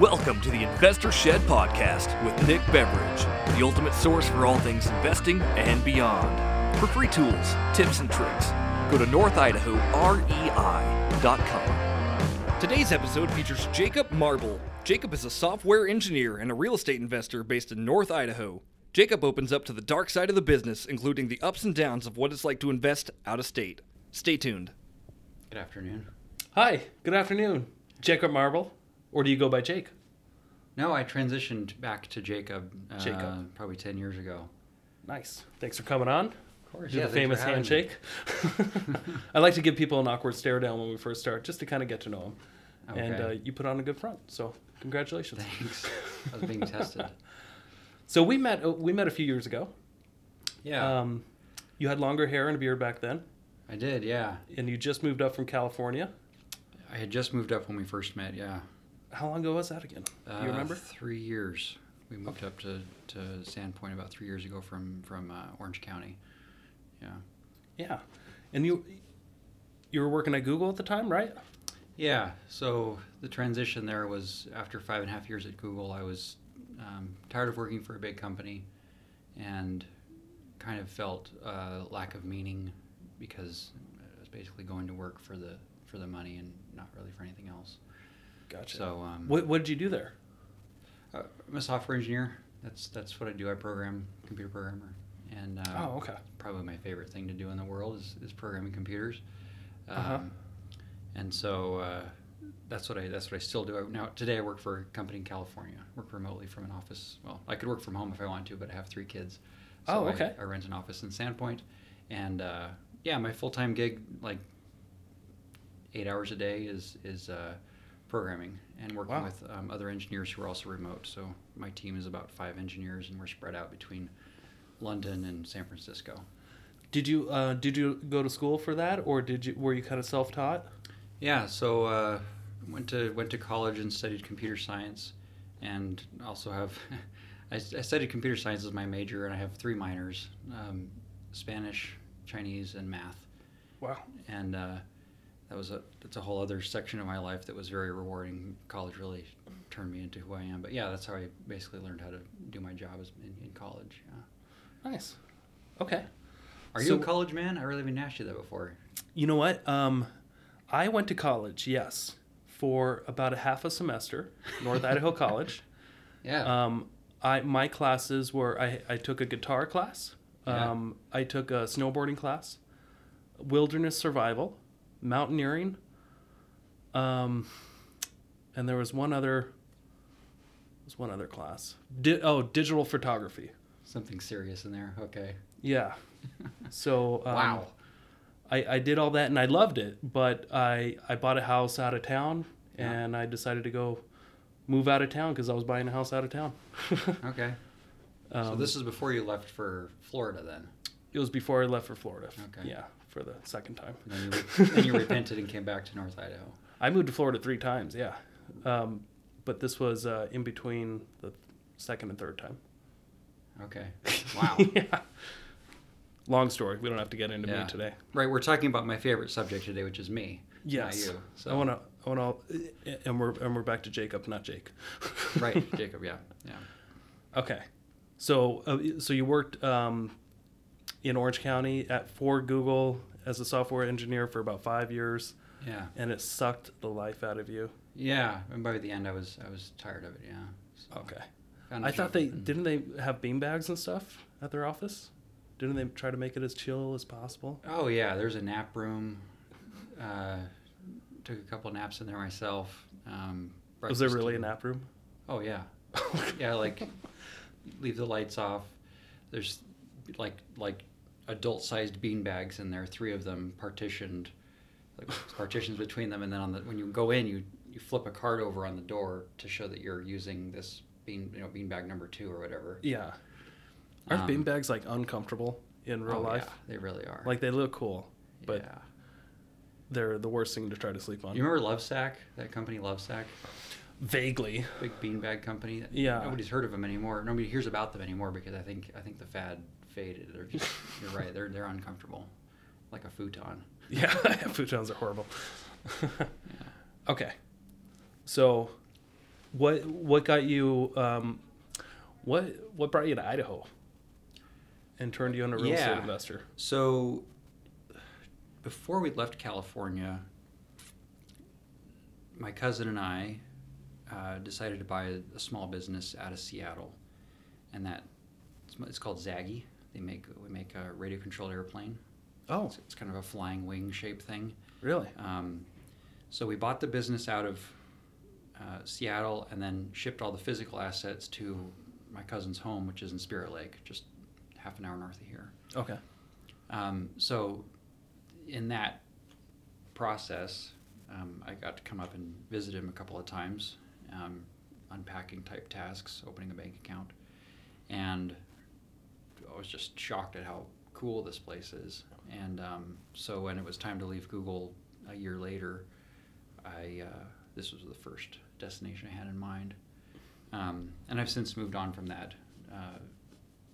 Welcome to the Investor Shed Podcast with Nick Beveridge, the ultimate source for all things investing and beyond. For free tools, tips, and tricks, go to northidahorei.com. Today's episode features Jacob Marble. Jacob is a software engineer and a real estate investor based in North Idaho. Jacob opens up to the dark side of the business, including the ups and downs of what it's like to invest out of state. Stay tuned. Good afternoon. Hi, good afternoon. Jacob Marble, or do you go by Jake? No, I transitioned back to Jacob, uh, Jacob. probably 10 years ago. Nice. Thanks for coming on. Of course, Do the famous handshake. I like to give people an awkward stare down when we first start, just to kind of get to know them. And Okay. uh, you put on a good front, so congratulations. Thanks. I was being tested. So we met. uh, We met a few years ago. Yeah, Um, you had longer hair and a beard back then, I did, yeah. and you just moved up from California. I had just moved up when we first met, yeah. How long ago was that again? Do Uh, you remember? Three years. We moved up to, to Sandpoint about three years ago from, from uh, Orange County. Yeah. Yeah. And you you were working at Google at the time, right? Yeah, so the transition there was after five and a half years at Google, I was um, tired of working for a big company and kind of felt uh, lack of meaning because I was basically going to work for the for the money and not really for anything else. Gotcha. So um, what what did you do there? uh, I'm a software engineer. That's that's what I do. I program, computer programmer, and uh, Oh, okay. probably my favorite thing to do in the world is, is programming computers. Um, Uh-huh. And so uh, that's what I that's what I still do. I, now today I work for a company in California. Work remotely from an office. Well, I could work from home if I want to, but I have three kids. So Oh, I- okay. I, rent an office in Sandpoint, and uh, yeah, my full time gig like eight hours a day is is uh, programming and working Wow. with um, other engineers who are also remote. So my team is about five engineers, and we're spread out between London and San Francisco. Did you uh, did you go to school for that, or did you were you kind of self taught? Yeah, so uh, went to went to college and studied computer science, and also have I, I studied computer science as my major, and I have three minors: um, Spanish, Chinese, and math. Wow. And uh, that was a that's a whole other section of my life that was very rewarding. College really turned me into who I am. But yeah, that's how I basically learned how to do my job in, in college. Yeah. Nice. Okay. Are you a college man? I really haven't asked you that before. You know what? Um, I went to college. Yes, for about a half a semester, North Idaho College. Yeah. Um, I my classes were I, I took a guitar class. Yeah. Um, I took a snowboarding class, wilderness survival, mountaineering. Um, and there was one other. Was one other class? Di- oh, digital photography. Something serious in there. Okay. Yeah. So um, wow. I, I did all that and I loved it, but I I bought a house out of town Yeah. and I decided to go move out of town because I was buying a house out of town. Okay. so Um, this is before you left for Florida, then. It was before I left for Florida. Okay. Yeah, for the second time. And then you, then you repented and came back to North Idaho. I moved to Florida three times. Yeah, um, but this was uh, in between the second and third time. Okay. Wow. yeah. Long story. We don't have to get into Yeah. me today. right. We're talking about my favorite subject today, which is me. Yes. You. So. I want to. I want to. And we're and we're back to Jacob, not Jake. Right, Jacob. Yeah. Yeah. Okay. So uh, so you worked um, in Orange County at for Google as a software engineer for about five years, Yeah. and it sucked the life out of you. Yeah. And by the end, I was I was tired of it. Yeah. So Okay. I thought they and- didn't they have beanbags and stuff at their office. Didn't they try to make it as chill as possible? Oh yeah, there's a nap room. Uh, took a couple naps in there myself. Um, Was there really a nap room? Oh yeah. yeah, like leave the lights off. There's like like adult sized bean bags in there, are three of them partitioned, like partitions between them, and then on the when you go in, you you flip a card over on the door to show that you're using this bean you know bean bag number two or whatever. Yeah. Aren't Um, beanbags like uncomfortable in real Oh, life? yeah, they really are. Like they look cool, but yeah. they're the worst thing to try to sleep on. You remember Lovesac? That company Lovesac, Vaguely. big beanbag company. Yeah. Nobody's heard of them anymore. Nobody hears about them anymore because I think I think the fad faded. They're just you're right. They're they're uncomfortable, like a futon. Yeah, futons are horrible. Okay. So what what got you? Um, what what brought you to Idaho? And turned you into a real estate investor. So, before we left California, my cousin and I uh, decided to buy a, a small business out of Seattle, and that it's, it's called Zagi. They make we make a radio controlled airplane. Oh, It's, it's kind of a flying wing shape thing. really? Um, so we bought the business out of uh, Seattle and then shipped all the physical assets to my cousin's home, which is in Spirit Lake, just half an hour north of here. Okay. Um, so, in that process, um, I got to come up and visit him a couple of times, um, unpacking type tasks, opening a bank account, and I was just shocked at how cool this place is. And um, so, when it was time to leave Google a year later, I uh, this was the first destination I had in mind, um, and I've since moved on from that. Uh,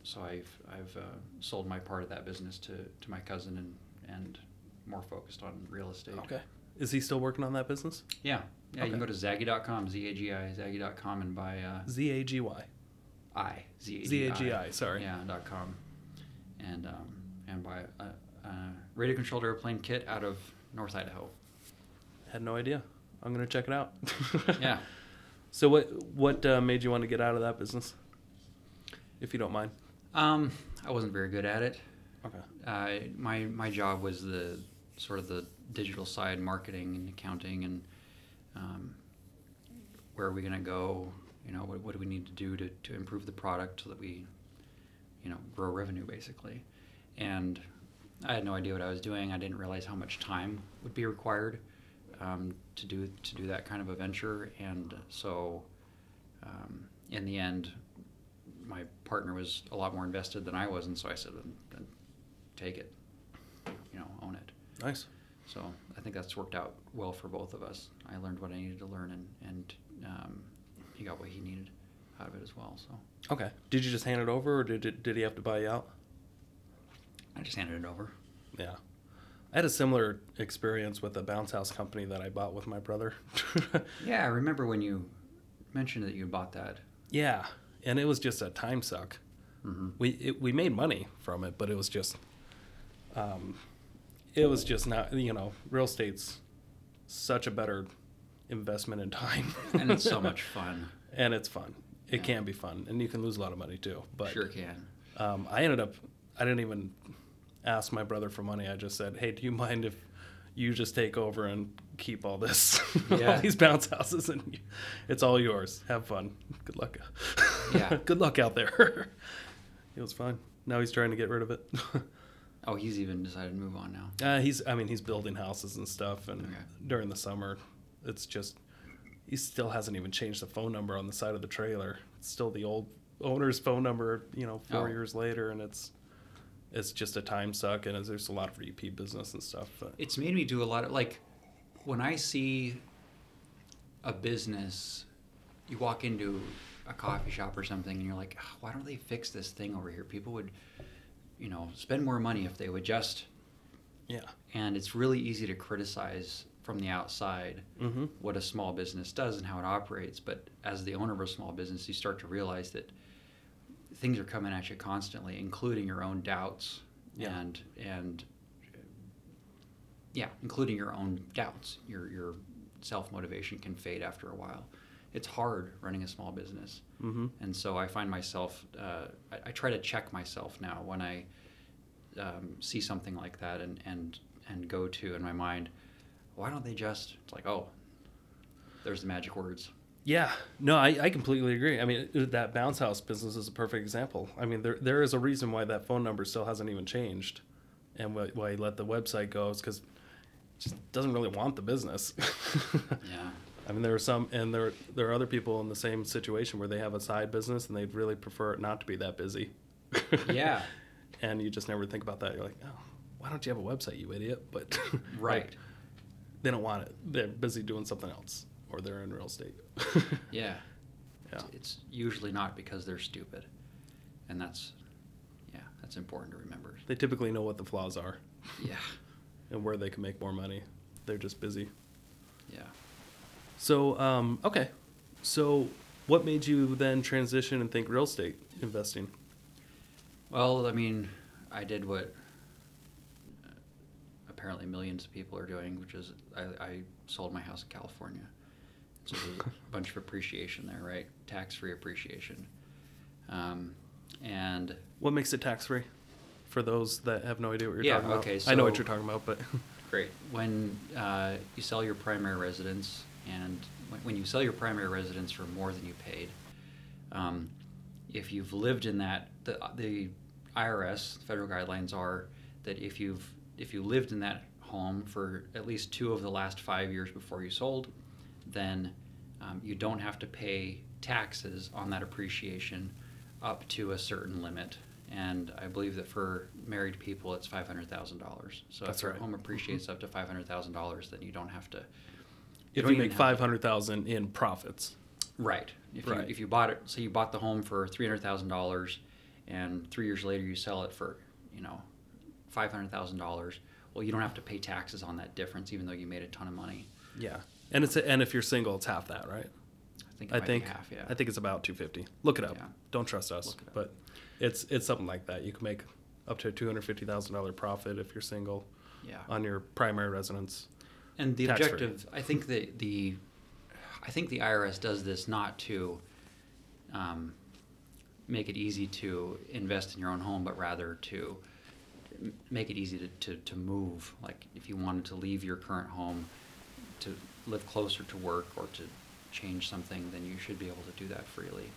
so I've I've uh, sold my part of that business to, to my cousin and and more focused on real estate. Okay. Is he still working on that business? Yeah. Yeah, you can go to zagi.com, Z A G I, zagi.com, and buy uh, Z A G Y. I, Z A Z G A I. G I. Sorry. Yeah, dot com. And, um, and buy a, a radio controlled airplane kit out of North Idaho. Had no idea. I'm gonna check it out. Yeah. So what what uh, made you want to get out of that business? If you don't mind. Um, I wasn't very good at it. Okay. Uh, my my job was the sort of the digital side, marketing and accounting, and um, where are we going to go? You know, what, what do we need to do to, to improve the product so that we, you know, grow revenue basically. And I had no idea what I was doing. I didn't realize how much time would be required um, to do to do that kind of a venture. And so, um, in the end, my partner was a lot more invested than I was, and so I said, then, then take it, you know, own it. Nice. So I think that's worked out well for both of us. I learned what I needed to learn, and and um, he got what he needed out of it as well. So Okay. Did you just hand it over, or did it, did he have to buy you out? I just handed it over. Yeah. I had a similar experience with a bounce house company that I bought with my brother. Yeah, I remember when you mentioned that you bought that. yeah, and it was just a time suck. Mm-hmm. We it, we made money from it, but it was just, um, it was just not you know real estate's such a better investment in time, And it's so much fun. and it's fun. It Yeah. can be fun, and you can lose a lot of money too. But sure can. um, I ended up, I didn't even ask my brother for money. I just said, "Hey, do you mind if you just take over and keep all this, Yeah. all these bounce houses, and it's all yours. Have fun. Good luck. Yeah. Good luck out there." it was fun. Now he's trying to get rid of it. Oh, he's even decided to move on now. uh, he's, I mean, he's building houses and stuff, and Okay. during the summer, it's just he still hasn't even changed the phone number on the side of the trailer. It's still the old owner's phone number, you know, four Oh. years later, and it's it's just a time suck, and there's a lot of repeat business and stuff. But It's made me do a lot of like when I see a business, you walk into a coffee shop or something, and you're like, "Ah, why don't they fix this thing over here? People would, you know, spend more money if they would just. yeah, And it's really easy to criticize from the outside mm-hmm. what a small business does and how it operates. But as the owner of a small business, you start to realize that things are coming at you constantly, including your own doubts Yeah. and and yeah, including your own doubts. Your your self motivation can fade after a while. It's hard running a small business, Mm-hmm. and so I find myself uh, I, I try to check myself now when I um, see something like that and and and go to in my mind, why don't they just? It's like oh, there's the magic words. Yeah, no, I, I completely agree. I mean, that bounce house business is a perfect example. I mean, there there is a reason why that phone number still hasn't even changed, and why, why he let the website go is because just doesn't really want the business. Yeah. I mean, there are some, and there there are other people in the same situation where they have a side business and they'd really prefer it not to be that busy. Yeah. and you just never think about that. You're like, oh, why don't you have a website, you idiot? But Right. like, they don't want it. They're busy doing something else, or they're in real estate. Yeah. Yeah. It's, it's usually not because they're stupid, and that's yeah, that's important to remember. They typically know what the flaws are Yeah. and where they can make more money. They're just busy. Yeah. So, um, okay. So, what made you then transition and think real estate investing? Well, I mean, I did what apparently millions of people are doing, which is I, I sold my house in California. So there's a bunch of appreciation there, right? Tax free appreciation. Um, and What makes it tax free? For those that have no idea what you're Yeah, talking about. okay, I know what you're talking about, but Great. When uh, you sell your primary residence, and when, when you sell your primary residence for more than you paid, um, if you've lived in that, the, the IRS federal guidelines are that if you've if you lived in that home for at least two of the last five years before you sold, then um, you don't have to pay taxes on that appreciation up to a certain limit. And I believe that for married people, it's five hundred thousand dollars. So That's if your right. home appreciates up to five hundred thousand dollars, then you don't have to. if don't you make five hundred thousand in profits, Right. If Right. you if you bought it, so you bought the home for three hundred thousand dollars, and three years later you sell it for you know five hundred thousand dollars. Well, you don't have to pay taxes on that difference, even though you made a ton of money. yeah. And it's and if you're single, it's half that, right? I think I think half. Yeah. I think it's about two fifty. Look it up. Yeah. Don't trust us, it but it's it's something like that. You can make up to a two hundred fifty thousand dollar profit if you're single Yeah. on your primary residence. And the objective, I think the the, I think the IRS does this not to um, make it easy to invest in your own home, but rather to make it easy to, to, to move. Like if you wanted to leave your current home to live closer to work or to change something, then you should be able to do that freely.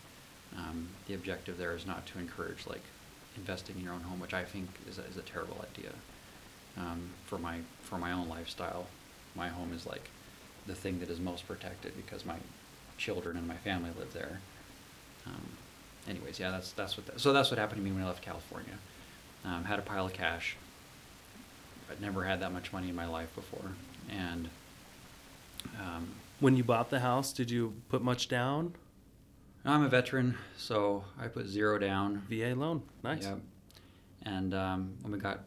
Um, the objective there is not to encourage like investing in your own home, which I think is a, is a terrible idea. Um, for my for my own lifestyle, my home is like the thing that is most protected because my children and my family live there. Um, anyways, yeah, that's that's what that, so that's what happened to me when I left California. Um, had a pile of cash. I'd never had that much money in my life before, and um, When you bought the house, did you put much down? I'm a veteran, so I put zero down. VA loan. Nice. Yep. And um, when we got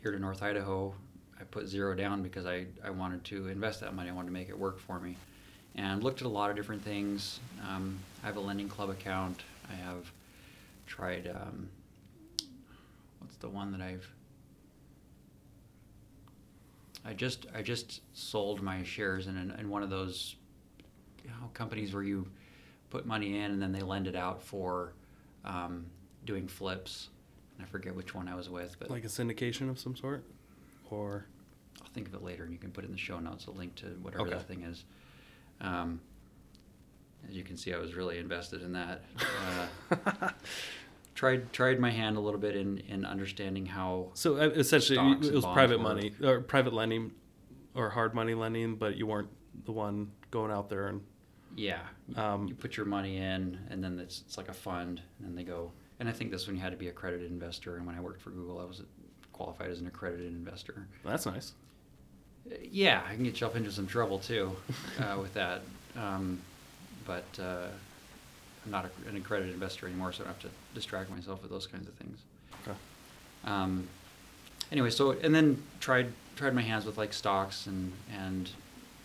here to North Idaho, I put zero down because I, I wanted to invest that money. I wanted to make it work for me. And looked at a lot of different things. Um, I have a lending club account. I have tried, um, the one that I've, I just I just sold my shares in, in one of those you know, companies where you put money in and then they lend it out for um, doing flips. And I forget which one I was with, but Like a syndication of some sort, or I'll think of it later, and you can put in the show notes a link to whatever Okay. that thing is. Um, as you can see, I was really invested in that. Uh, tried tried my hand a little bit in, in understanding how so uh, essentially it was private work. money or private lending, or hard money lending, but you weren't the one going out there and yeah Um, you put your money in, and then it's, it's like a fund, and then they go. And I think this one you had to be accredited investor, and when I worked for Google, I was qualified as an accredited investor. that's nice. Uh, Yeah, I can get yourself into some trouble too uh, with that. Um, but uh, I'm not a, an accredited investor anymore, so I don't have to distract myself with those kinds of things. Okay. Um, anyway, so and then tried tried my hands with like stocks and and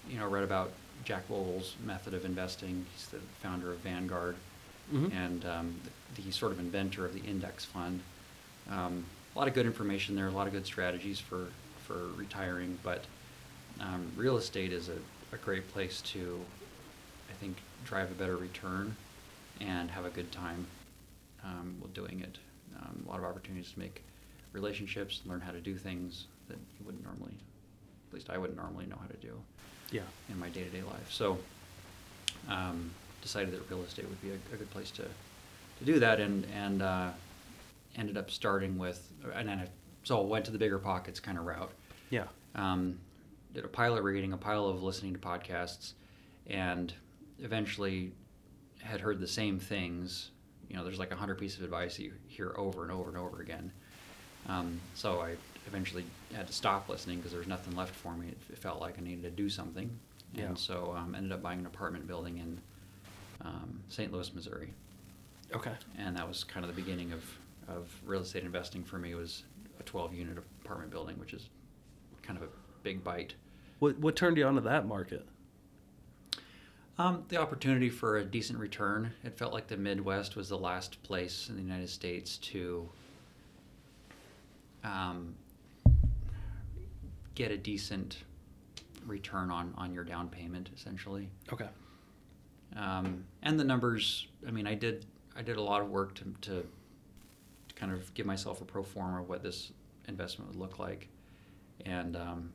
you know read about Jack Bogle's method of investing. He's the founder of Vanguard Mhm. and um, the, the sort of inventor of the index fund. Um, a lot of good information there, a lot of good strategies for for retiring, but um, real estate is a, a great place to, I think, drive a better return and have a good time um, while doing it. Um, a lot of opportunities to make relationships, learn how to do things that you wouldn't normally, at least I wouldn't normally know how to do Yeah. in my day-to-day life. So um, decided that real estate would be a, a good place to, to do that and, and uh, ended up starting with, and then I, so went to the BiggerPockets kind of route. Yeah. Um, did a pilot reading, a pile of listening to podcasts, and eventually had heard the same things. You know, there's like a hundred pieces of advice that you hear over and over and over again. Um, so I eventually had to stop listening because there was nothing left for me. It, it felt like I needed to do something, Yeah. and so um, ended up buying an apartment building in um, St. Louis, Missouri Okay. and that was kind of the beginning of, of real estate investing for me was a 12 unit apartment building which is kind of a big bite What what turned you onto that market? Um, the opportunity for a decent return. It felt like the Midwest was the last place in the United States to um, get a decent return on, on your down payment, essentially. Okay. Um, and the numbers. I mean, I did I did a lot of work to, to to kind of give myself a pro forma of what this investment would look like, and um,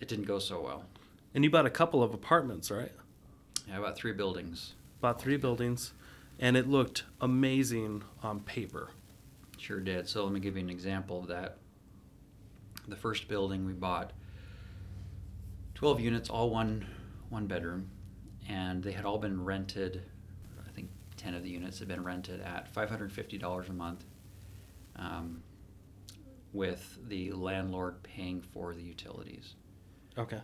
it didn't go so well. And you bought a couple of apartments, right? Yeah, I bought three buildings. Bought three buildings, and it looked amazing on paper. Sure did. So let me give you an example of that. The first building we bought, 12 units, all one one bedroom, and they had all been rented. I think 10 of the units had been rented at $550 a month, um, with the landlord paying for the utilities. Okay.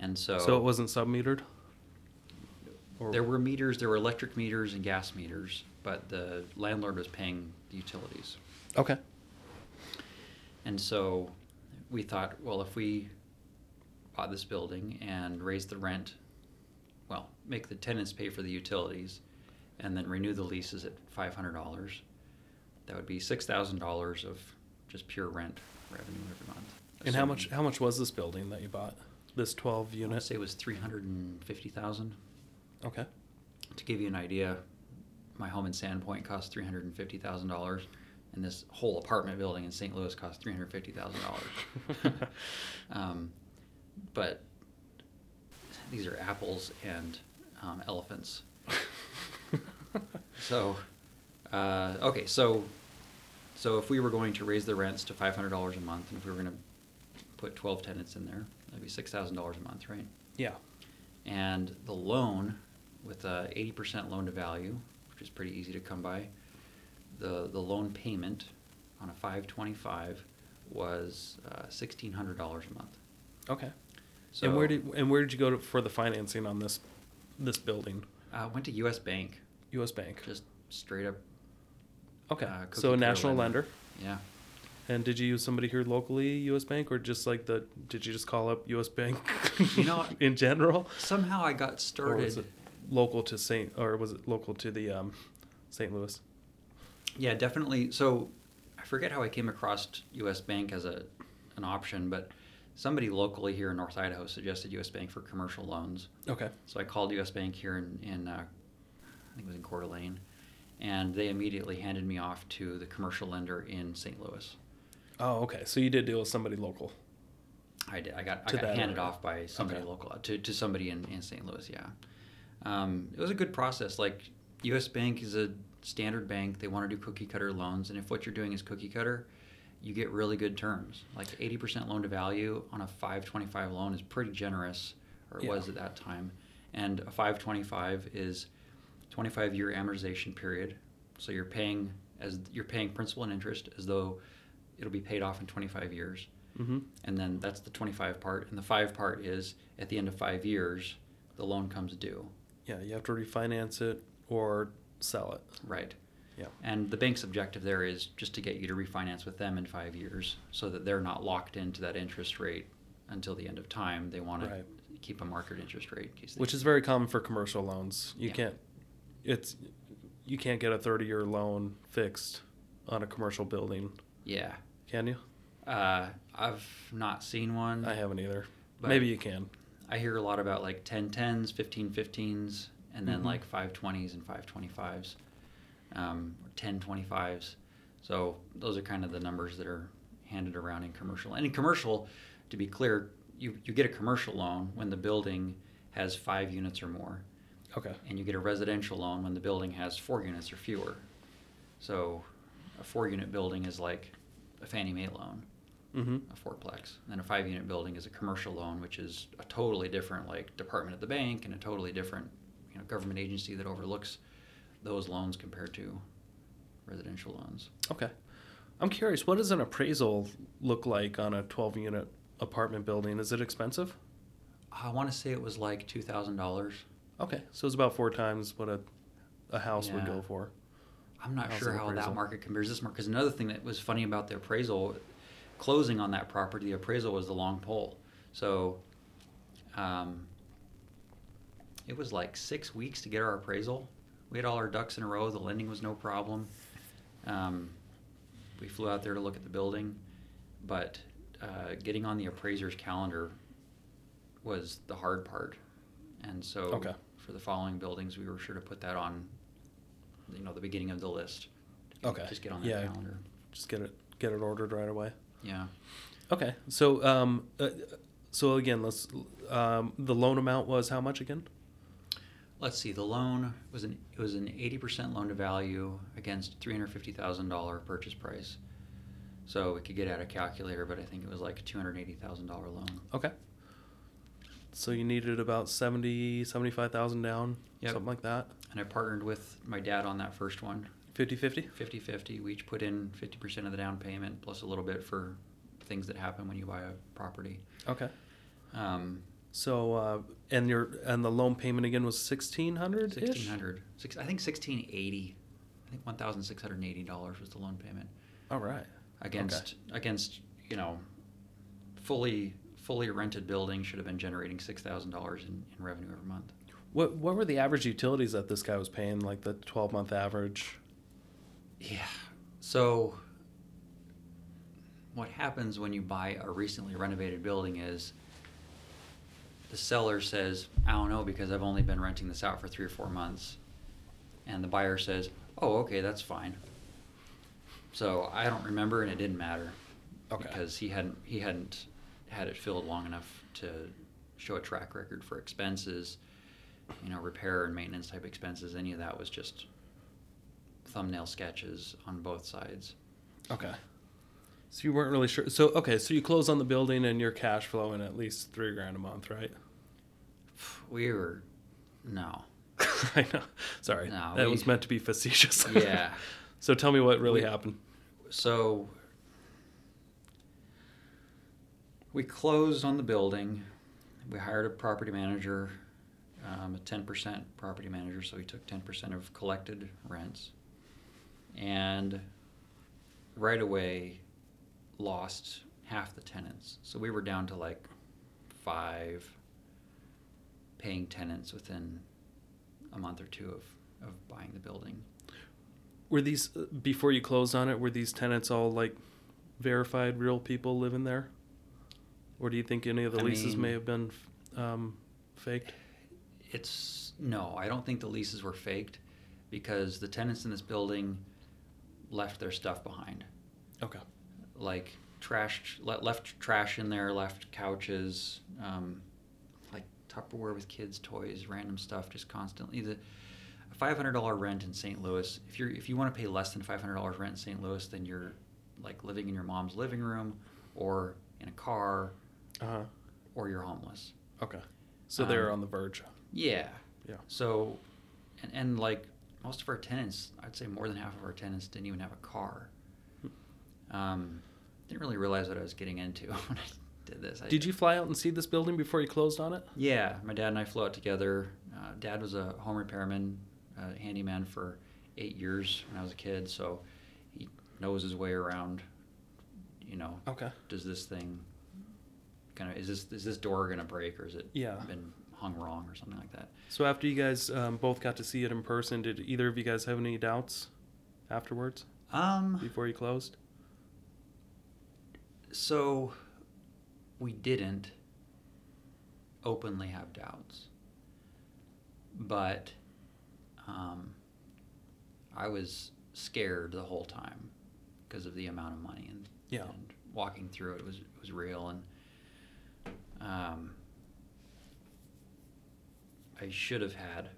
And so, So it wasn't submetered. Or- there were meters, there were electric meters and gas meters, but the landlord was paying the utilities. Okay. And so we thought, well, if we bought this building and raise the rent, well, make the tenants pay for the utilities, and then renew the leases at five hundred dollars, that would be six thousand dollars of just pure rent revenue every month. And how much? How much was this building that you bought? This twelve I unit. say it was three hundred and fifty thousand. Okay. To give you an idea, my home in Sandpoint cost three hundred and fifty thousand dollars, and this whole apartment building in St. Louis cost three hundred fifty thousand dollars. um, but these are apples and um, elephants. So, uh, okay, so so if we were going to raise the rents to five hundred dollars a month, and if we were going to put twelve tenants in there, that'd be six thousand dollars a month, right? yeah. And the loan, with a eighty percent loan to value, which is pretty easy to come by, the the loan payment on a five twenty five was uh, sixteen hundred dollars a month. Okay. So and where did and where did you go to, for the financing on this this building? uh, went to U.S. Bank, U.S. Bank. just straight up. Okay. uh, so a national lender. lender. Yeah, And did you use somebody here locally, U.S. Bank, or just like the? Did you just call up U.S. Bank? You know, in general, somehow I got or was started. it local to Saint, or was it local to the um, St. Louis? Yeah, definitely. So I forget how I came across U.S. Bank as a an option, but somebody locally here in North Idaho suggested U.S. Bank for commercial loans. Okay. So I called U.S. Bank here in, in uh, I think it was in Coeur d'Alene, and they immediately handed me off to the commercial lender in St. Louis. Oh, okay. So you did deal with somebody local. I did. I got I got handed area. off by somebody Okay. local to, to somebody in, in St. Louis. Yeah, um, it was a good process. Like U.S. Bank is a standard bank. They want to do cookie cutter loans, and if what you're doing is cookie cutter, you get really good terms. Like 80% loan to value on a 525 loan is pretty generous, or it Yeah. was at that time. And a 525 is 25 year amortization period. So you're paying as you're paying principal and interest as though it'll be paid off in 25 years. Mm-hmm. And then that's the 25 part. And the five part is at the end of five years, the loan comes due. Yeah, you have to refinance it or sell it. Right. Yeah. And the bank's objective there is just to get you to refinance with them in five years so that they're not locked into that interest rate until the end of time. They want to keep a market interest rate. In case Which is very common for commercial loans. You Yeah. can't. It's you can't get a thirty-year loan fixed on a commercial building, Yeah. Can you? Uh, I've not seen one. I haven't either. But- Maybe you can. I hear a lot about like 1010s, 1515s, and then Mhm. like 520s and 525s, um, or 1025s. So those are kind of the numbers that are handed around in commercial. And in commercial, to be clear, you, you get a commercial loan when the building has five units or more, Okay. and you get a residential loan when the building has four units or fewer. So a four unit building is like a Fannie Mae loan Mm-hmm. a fourplex. And then a five unit building is a commercial loan, which is a totally different like department at the bank and a totally different you know government agency that overlooks those loans compared to residential loans. Okay. I'm curious. What does an appraisal look like on a 12-unit apartment building? Is it expensive? I want to say it was like two thousand dollars. Okay, so it's about four times what a a house would go for. I'm not How's sure how appraisal? that market compares this market. Because another thing that was funny about the appraisal, closing on that property, the appraisal was the long pole. So, um, it was like six weeks to get our appraisal. We had all our ducks in a row. The lending was no problem. Um, we flew out there to look at the building, but uh, getting on the appraiser's calendar was the hard part. And so Okay. for the following buildings, we were sure to put that on, you know, the beginning of the list. Okay. Just get on their Yeah. calendar. Just get it get it ordered right away. Yeah. Okay. So um, uh, so again, let's um, the loan amount was how much again? Let's see. The loan was an it was an eighty percent loan to value against three hundred fifty thousand dollar purchase price. So we could get out a calculator, but I think it was like a two hundred eighty thousand dollar loan. Okay. So you needed about 70, 75,000 down, Yep. something like that. And I partnered with my dad on that first one, 50-50? 50-50. We each put in fifty percent of the down payment plus a little bit for things that happen when you buy a property. Okay. Um, So uh, and your and the loan payment again was 1600 sixteen hundred. Six, I think sixteen eighty. I think one thousand six hundred and eighty dollars was the loan payment. All right. against against you know fully fully rented building should have been generating six thousand dollars in in revenue every month. What what were the average utilities that this guy was paying like the 12 month average? Yeah. So what happens when you buy a recently renovated building is the seller says, I don't know because I've only been renting this out for three or four months. And the buyer says, Oh, okay, that's fine. So I don't remember and it didn't matter. Okay. Because he hadn't he hadn't had it filled long enough to show a track record for expenses, you know, repair and maintenance type expenses. Any of that was just thumbnail sketches on both sides. Okay. So you weren't really sure. So okay, so you close on the building and your cash flow in at least 3 grand a month, right? We were no. I know. Sorry. No, that we- was meant to be facetious. Yeah. so tell me what really We- happened. So we closed on the building. We hired a property manager, um, a ten percent property manager, so he took ten percent of collected rents, and right away lost half the tenants. So we were down to like five paying tenants within a month or two of, of buying the building. Were these uh, before you closed on it? Were these tenants all like verified real people living there, or do you think any of the I leases may have been um, faked? It's no, I don't think the leases were faked because the tenants in this building left their stuff behind. Okay. Like trashed, le- left trash in there, left couches, um, like Tupperware with kids' toys, random stuff, just constantly. The five hundred dollar rent in St. Louis. If you're if you want to pay less than five hundred dollars rent in St. Louis, then you're like living in your mom's living room, or in a car, Uh huh. or you're homeless. Okay. So they're Um, on the verge. Yeah. Yeah. So, and, and like most of our tenants, I'd say more than half of our tenants didn't even have a car. Um, didn't really realize what I was getting into when I did this. I, Did you fly out and see this building before you closed on it? Yeah, my dad and I flew out together. Uh, dad was a home repairman, uh, handyman for eight years when I was a kid, so he knows his way around. You know, Okay. does this thing is this is this door gonna break or is it Yeah. been hung wrong or something like that? So after you guys um, both got to see it in person, did either of you guys have any doubts afterwards Um, before you closed? So we didn't openly have doubts, but um, I was scared the whole time because of the amount of money and, Yeah. and walking through it was was real and um, I should have had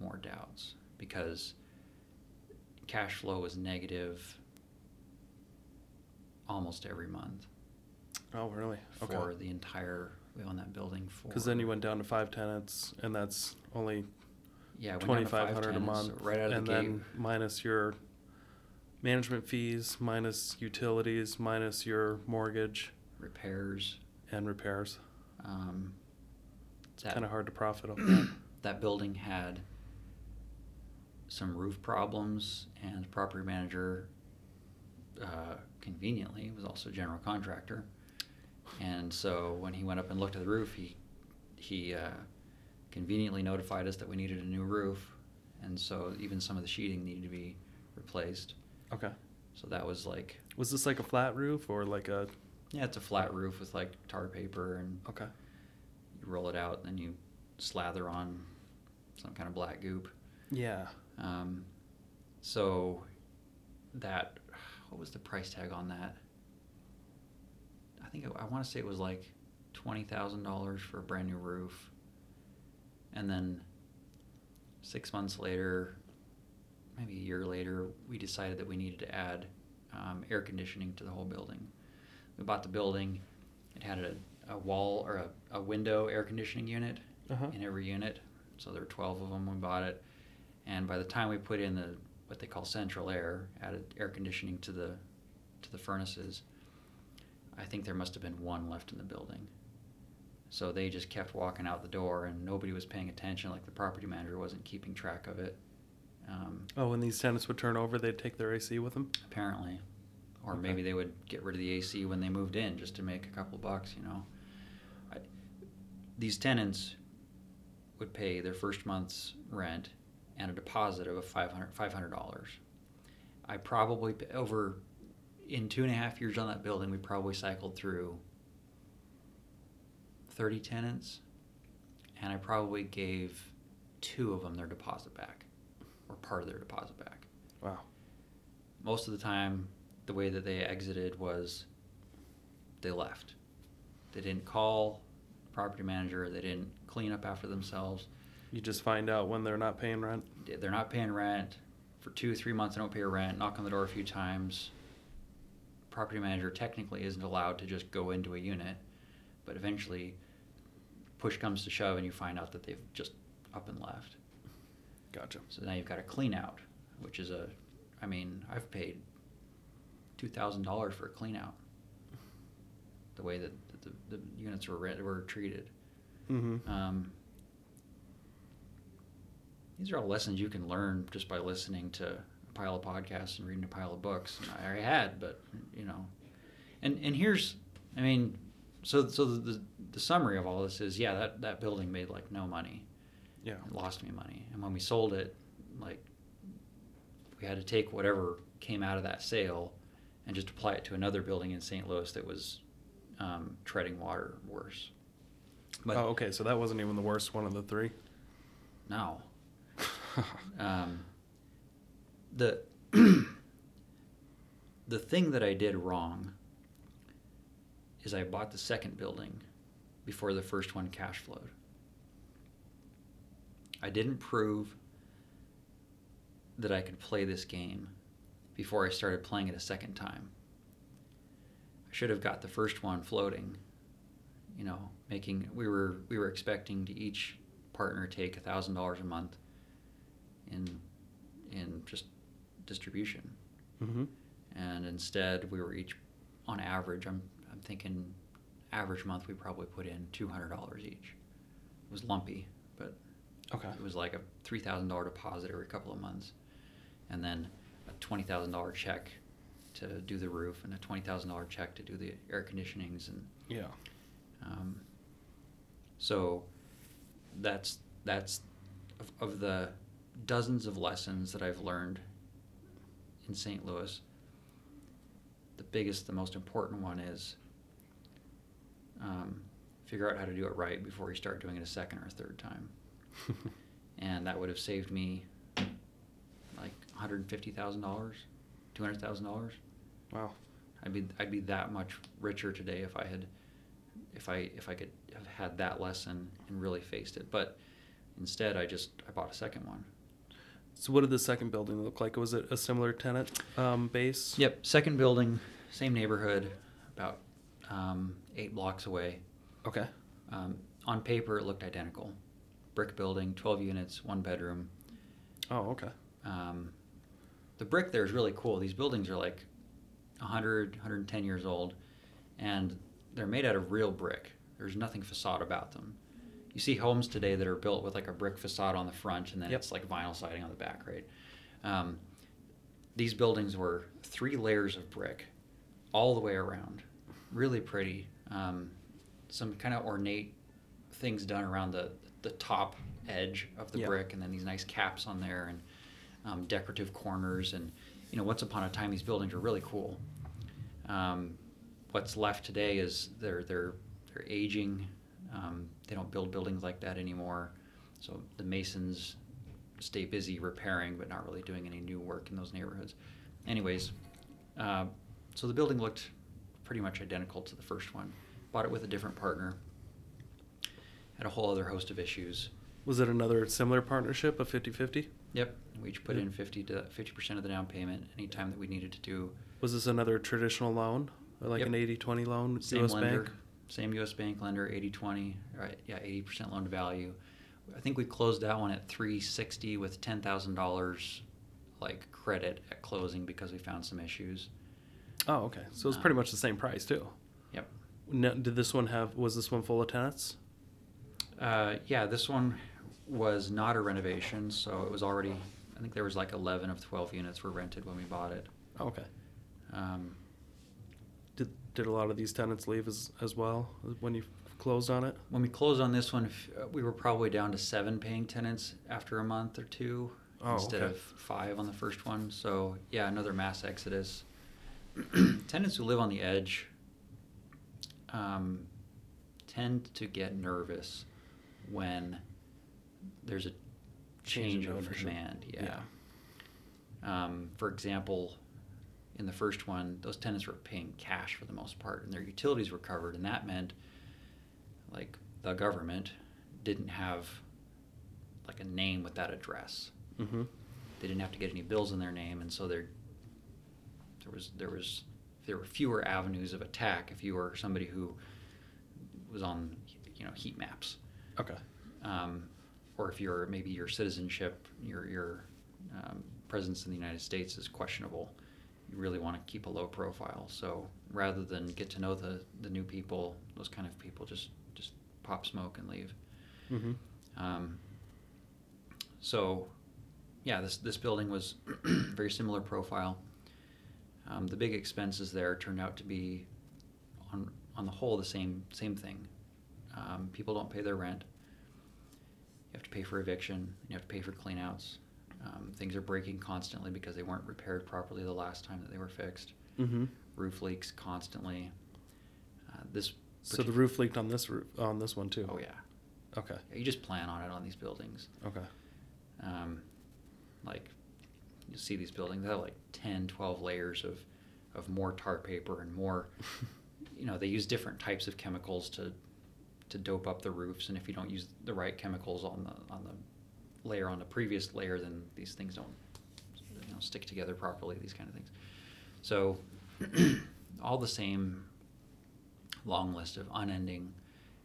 more doubts because cash flow was negative almost every month Oh, really? Okay. for the entire we own that building for Because then you went down to five tenants, and that's only yeah twenty five hundred a month, right out of and the then minus your management fees, minus utilities, minus your mortgage repairs and repairs. Um, It's kind of hard to profit off that. that building had some roof problems and the property manager uh, conveniently was also a general contractor and so when he went up and looked at the roof he he uh, conveniently notified us that we needed a new roof, and so even some of the sheeting needed to be replaced. Okay. So that was like, Was this like a flat roof or like a? Yeah, it's a flat roof with like tar paper, and Okay. you roll it out, and then you slather on some kind of black goop. Yeah. Um, so that what was the price tag on that? I think it, I want to say it was like twenty thousand dollars for a brand new roof, and then six months later, maybe a year later, we decided that we needed to add um, air conditioning to the whole building. We bought the building; it had a, a wall or a, a window air conditioning unit Uh-huh. in every unit. So there were twelve of them. when We bought it, and by the time we put in the what they call central air, added air conditioning to the to the furnaces, I think there must have been one left in the building. So they just kept walking out the door, and nobody was paying attention. Like the property manager wasn't keeping track of it. Um, Oh, when these tenants would turn over, they'd take their AC with them. apparently, or Okay. maybe they would get rid of the AC when they moved in just to make a couple bucks. You know, I, these tenants would pay their first month's rent and a deposit of a 500 dollars. I probably over in two and a half years on that building, we probably cycled through thirty tenants, and I probably gave two of them their deposit back, or part of their deposit back Wow. most of the time the way that they exited was they left. They didn't call the property manager. They didn't clean up after themselves. You just find out when they're not paying rent. they're not paying rent. For two three months they don't pay rent. Knock on the door a few times. Property manager technically isn't allowed to just go into a unit but eventually push comes to shove and you find out that they've just up and left. Gotcha. So now you've got a clean out, which is a, I mean, I've paid two thousand dollars for a clean out. The way that the, the, the units were re- were treated. Mm-hmm. Um, these are all lessons you can learn just by listening to a pile of podcasts and reading a pile of books. And I already had, but you know, and and here's, I mean, so so the, the the summary of all this is, yeah, that that building made like no money. Yeah. It lost me money. And when we sold it, like we had to take whatever came out of that sale and just apply it to another building in St. Louis that was um, treading water worse. But oh, okay. So that wasn't even the worst one of the three. no, um, the the thing that I did wrong is I bought the second building before the first one cash flowed. I didn't prove that I could play this game before I started playing it a second time. I should have got the first one floating. You know, making we were we were expecting to each partner take a thousand dollars a month in in just distribution, Mm-hmm. and instead we were each on average. I'm I'm thinking average month we probably put in two hundred dollars each. It was lumpy, but Okay. it was like a three thousand dollar deposit every couple of months, and then a twenty thousand dollar check to do the roof, and a twenty thousand dollar check to do the air conditionings, and Yeah. um, so that's that's of, of the dozens of lessons that I've learned in St. Louis. The biggest, the most important one is um, figure out how to do it right before you start doing it a second or a third time and that would have saved me $150,000, $200,000. Wow. I'd be I'd be that much richer today if I had if I if I could have had that lesson and really faced it. But instead, I just I bought a second one. So what did the second building look like? Was it a similar tenant um, base? Yep, second building, same neighborhood, about um, eight blocks away. Okay. Um, on paper, it looked identical. Brick building, twelve units, one bedroom. Oh, okay. Um, the brick there is really cool. These buildings are like 100, 110 years old, and they're made out of real brick. There's nothing facade about them. You see homes today that are built with like a brick facade on the front, and then Yep. it's like vinyl siding on the back, right? Um, these buildings were three layers of brick all the way around. Really pretty. Um, some kind of ornate things done around the, the top edge of the Yeah. brick, and then these nice caps on there, and um, decorative corners, and you know, once upon a time, these buildings were really cool. Um, what's left today is they're they're they're aging. Um, they don't build buildings like that anymore, so the masons stay busy repairing, but not really doing any new work in those neighborhoods. Anyways, uh, so the building looked pretty much identical to the first one. Bought it with a different partner. Had a whole other host of issues. Was it another similar partnership of 50-50? Yep, we each put Yeah. in fifty to fifty percent of the down payment anytime that we needed to do. Was this another traditional loan, like Yep. an 80-20 loan, Same U.S. lender, bank? same U.S. bank lender, 80-20, right? Yeah, eighty percent loan to value. I think we closed that one at three sixty with ten thousand dollars, like credit at closing because we found some issues. Oh, okay. So it's Uh, pretty much the same price too. Yep. No, did this one have? Was this one full of tenants? Uh, yeah, this one was not a renovation, so it was already. I think there was like eleven of twelve units were rented when we bought it. Oh, okay. Um, Did did a lot of these tenants leave as as well when you closed on it? when we closed on this one, uh, we were probably down to seven paying tenants after a month or two Oh, instead okay. of five on the first one. So yeah, another mass exodus. tenants who live on the edge um, tend to get nervous when there's a Change of ownership. demand. Yeah. Um, for example, in the first one, those tenants were paying cash for the most part, and their utilities were covered, and that meant like the government didn't have like a name with that address. Mm-hmm. They didn't have to get any bills in their name, and so there there was there was there were fewer avenues of attack if you were somebody who was on you know heat maps Okay. um, or if you're maybe your citizenship, your your um, presence in the United States is questionable, you really want to keep a low profile. So rather than get to know the the new people, those kind of people just just pop smoke and leave. Mm-hmm. Um, so, yeah, this this building was very similar profile. Um, the big expenses there turned out to be, on on the whole, the same same thing. Um, people don't pay their rent. You have to pay for eviction. You have to pay for cleanouts. Um, things are breaking constantly because they weren't repaired properly the last time that they were fixed. Mm-hmm. Roof leaks constantly. Uh, this. So the roof leaked on this roof on this one too. Oh yeah. Okay. You just plan on it on these buildings. Okay. um, like you see these buildings they have like 10 12 layers of of more tar paper and more you know they use different types of chemicals to to dope up the roofs and if you don't use the right chemicals on the on the layer on the previous layer then these things don't you know stick together properly these kind of things so all the same long list of unending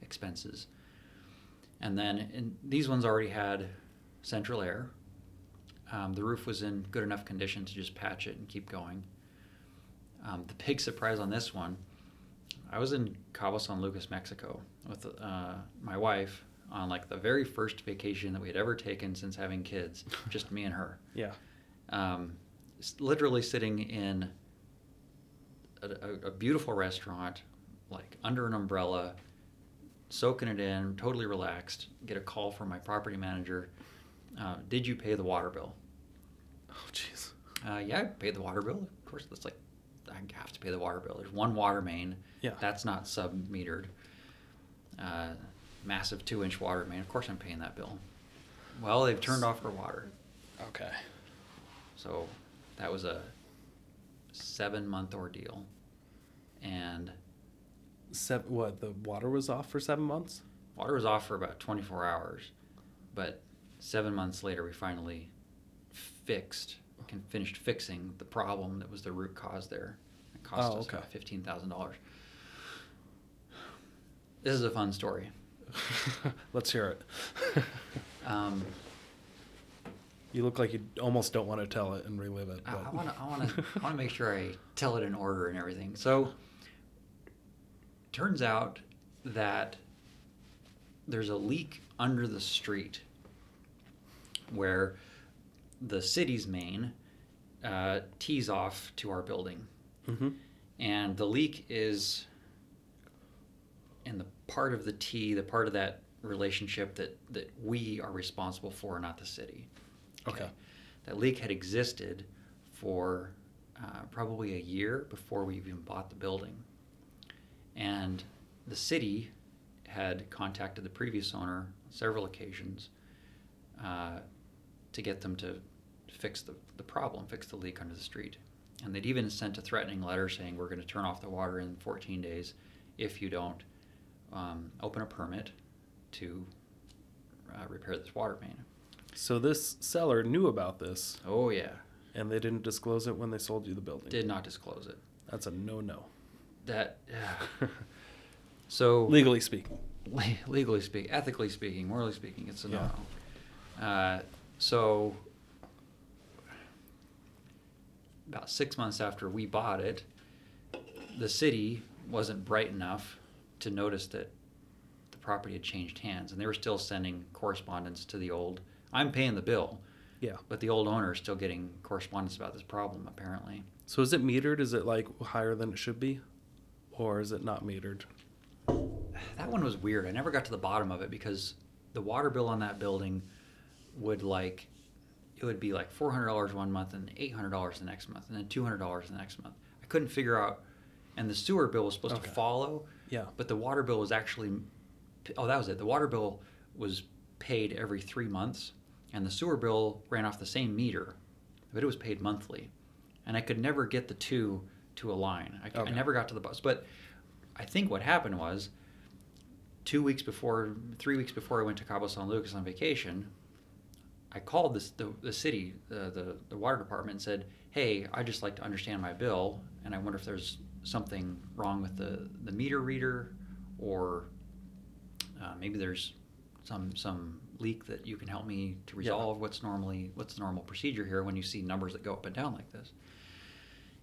expenses and then in, these ones already had central air. Um, the roof was in good enough condition to just patch it and keep going. Um, the big surprise on this one, I was in Cabo San Lucas, Mexico, with uh, my wife on like the very first vacation that we had ever taken since having kids, just me and her. Yeah. Um, literally sitting in a, a, a beautiful restaurant, like under an umbrella, soaking it in, totally relaxed. Get a call from my property manager. Uh, did you pay the water bill? Oh jeez. Uh, yeah, I paid the water bill. Of course, that's like I have to pay the water bill. There's one water main. Yeah. That's not sub metered. Uh, massive two inch water main. Of course, I'm paying that bill. Well, they've turned off our water. Okay. So that was a seven month ordeal. And Seven. What? The water was off for seven months. water was off for about 24 hours. But seven months later, we finally fixed, can finished fixing the problem that was the root cause there. It cost Oh, us okay. about $15,000. This is a fun story. Let's hear it. Um, you look like you almost don't want to tell it and relive it. I want to I want to I want to make sure I tell it in order and everything. So turns out that there's a leak under the street where the city's main uh, tees off to our building, Mhm. and the leak is in the part of the T, the part of that relationship that that we are responsible for, not the city. Okay. That leak had existed for uh, probably a year before we even bought the building, and the city had contacted the previous owner on several occasions uh, to get them to fix the, the problem, fix the leak under the street. And they'd even sent a threatening letter saying, We're going to turn off the water in 14 days if you don't um, open a permit to uh, repair this water main. So this seller knew about this, Oh, yeah. and they didn't disclose it when they sold you the building. Did not disclose it. That's a no-no, That. Yeah. so. legally speaking. Le- legally speaking, ethically speaking, morally speaking, it's a Yeah. no. Uh, so, about six months after we bought it, the city wasn't bright enough to notice that the property had changed hands, and they were still sending correspondence to the old. I'm paying the bill, Yeah. but the old owner is still getting correspondence about this problem. Apparently, So is it metered? Is it like higher than it should be, or is it not metered? that one was weird. I never got to the bottom of it because the water bill on that building would like it would be like four hundred dollars one month and eight hundred dollars the next month and then two hundred dollars the next month. I couldn't figure out, and the sewer bill was supposed Okay. to follow, Yeah. but the water bill was actually oh that was it. The water bill was paid every three months, and the sewer bill ran off the same meter, but it was paid monthly, and I could never get the two to align. I, I never got to the bus, but I think what happened was two weeks before, three weeks before I went to Cabo San Lucas on vacation, I called this, the, the city, the, the, the water department, and said, Hey, I'd just like to understand my bill, and I wonder if there's something wrong with the, the meter reader, or uh, maybe there's some, some leak that you can help me to Yeah. resolve. What's normally, what's the normal procedure here when you see numbers that go up and down like this?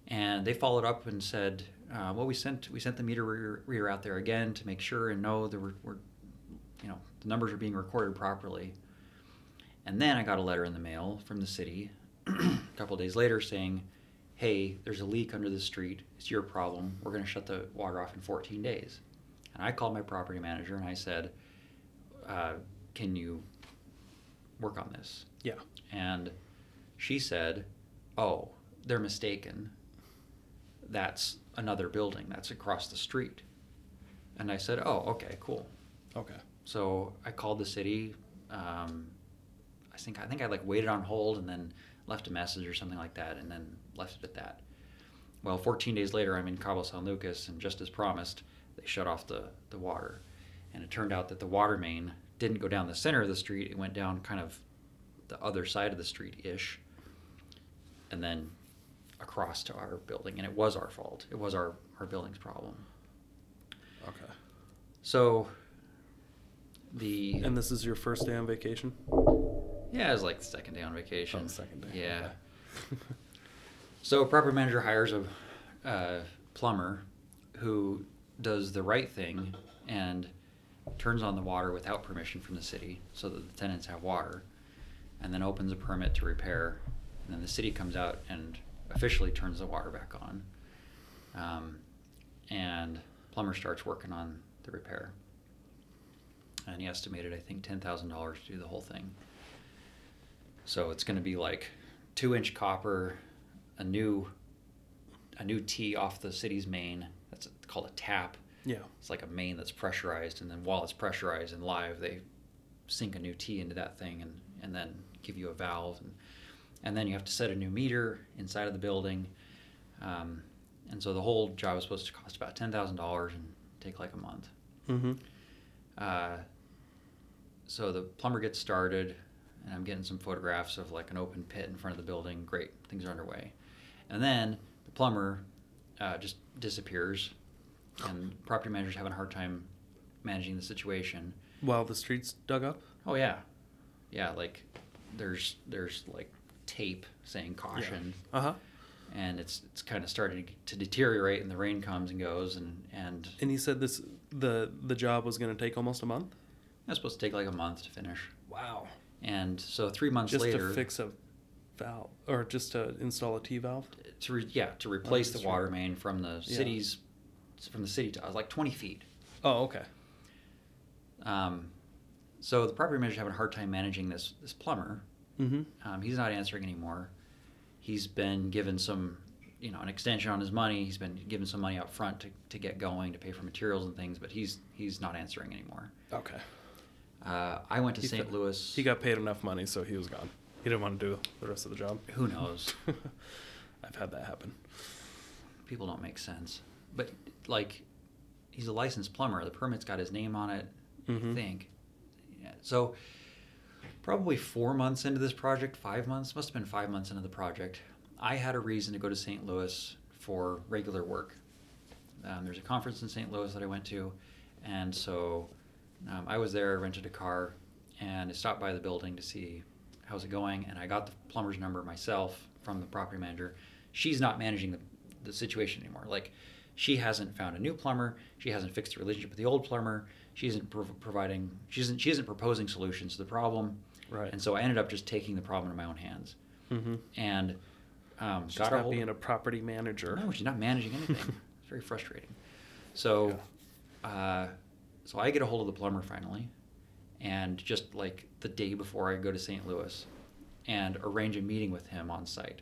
and they followed up and said, uh, "Well, we sent we sent the meter reader, reader out there again to make sure and know that we're, we're, you know, the numbers are being recorded properly." And then I got a letter in the mail from the city a couple days later saying, "Hey, there's a leak under the street. It's your problem. We're going to shut the water off in 14 days." And I called my property manager and I said, uh, "Can you work on this?" Yeah. And she said, Oh, they're mistaken. That's another building. That's across the street. And I said, Oh, okay, cool. Okay. So I called the city. Um, I think I think I like waited on hold and then left a message or something like that, and then left it at that. Well, 14 days later, I'm in Cabo San Lucas, and just as promised, they shut off the, the water. And it turned out that the water main didn't go down the center of the street; it went down kind of the other side of the street ish, and then across to our building. And it was our fault. It was our our building's problem. Okay. So the And this is your first day on vacation? Yeah, it was like the second day on vacation. Oh, second day, Yeah. okay. so a property manager hires a uh, plumber who does the right thing and turns on the water without permission from the city so that the tenants have water and then opens a permit to repair. And then the city comes out and officially turns the water back on. Um, and plumber starts working on the repair. And he estimated i think $10000 to do the whole thing. So it's going to be like two inch copper, a new, a new tee off the city's main. That's called a tap. Yeah. It's like a main that's pressurized, and then while it's pressurized and live, they sink a new tee into that thing, and and then give you a valve, and and then you have to set a new meter inside of the building, um, and so the whole job is supposed to cost about ten thousand dollars and take like a month. Mm-hmm. Uh, so the plumber gets started, and I'm getting some photographs of like an open pit in front of the building. Great, things are underway. And then the plumber uh, just disappears, and property manager's having a hard time managing the situation. While the streets dug up? Oh yeah, yeah. Like there's there's like tape saying caution, Uh huh. and it's it's kind of starting to deteriorate, and the rain comes and goes, and and And he said this the the job was going to take almost a month. it's supposed to take like a month to finish. Wow. And so three months Just later, to fix a valve or just to install a T valve. To re- yeah to replace the water main from the Yeah. city's from the city to us like 20 feet Oh, okay. um, So the property manager's having a hard time managing this this plumber. Mm-hmm. Um, he's not answering anymore. He's been given some, you know, an extension on his money. He's been given some money up front to, to get going, to pay for materials and things, but he's he's not answering anymore. Okay. Uh, I went to He St. Louis. He got paid enough money, so he was gone. He didn't want to do the rest of the job. Who knows? I've had that happen. People don't make sense. But like, he's a licensed plumber. The permit's got his name on it. Mhm. I think. Yeah. So probably four months into this project, five months must have been five months into the project. I had a reason to go to St. Louis for regular work. Um, there's a conference in St. Louis that I went to, and so um, I was there, rented a car, and I stopped by the building to see how's it going. And I got the plumber's number myself from the property manager. She's not managing the, the situation anymore. Like, she hasn't found a new plumber. She hasn't fixed the relationship with the old plumber. She isn't prov- providing. She isn't. She isn't proposing solutions to the problem. Right. And so I ended up just taking the problem in my own hands Mm-hmm. and um, She's not being a property manager. No, she's not managing anything. it's very frustrating. So, uh, so I get a hold of the plumber finally, and just like the day before I go to St. Louis, and arrange a meeting with him on site.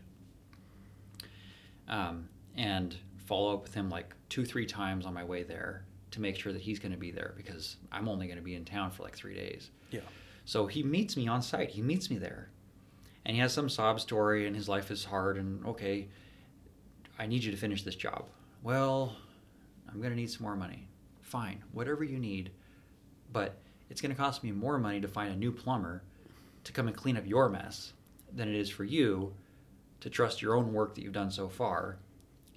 Um, and follow up with him like two, three times on my way there to make sure that he's going to be there because I'm only going to be in town for like three days. Yeah. So he meets me on site. He meets me there. And he has some sob story and his life is hard and okay, I need you to finish this job. Well, I'm going to need some more money. Fine, whatever you need. But it's going to cost me more money to find a new plumber to come and clean up your mess than it is for you to trust your own work that you've done so far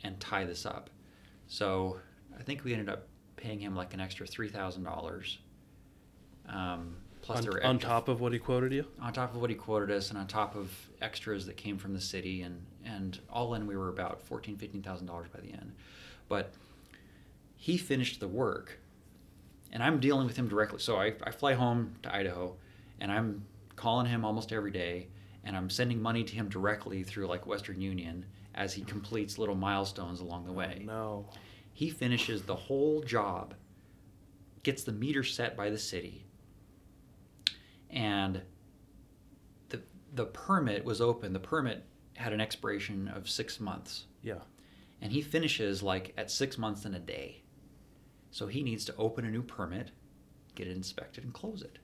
and tie this up. So I think we ended up paying him like an extra $3,000. Um, plus on, there on top of what he quoted you. on top of what he quoted us and on top of extras that came from the city and and all in we were about fourteen fifteen thousand dollars by the end but he finished the work and i'm dealing with him directly so I, I fly home to idaho and i'm calling him almost every day and i'm sending money to him directly through like western union as he completes little milestones along the way No. he finishes the whole job, gets the meter set by the city, and the the permit was open. The permit had an expiration of six months, Yeah. and he finishes like at six months and a day. So he needs to open a new permit, get it inspected, and close it.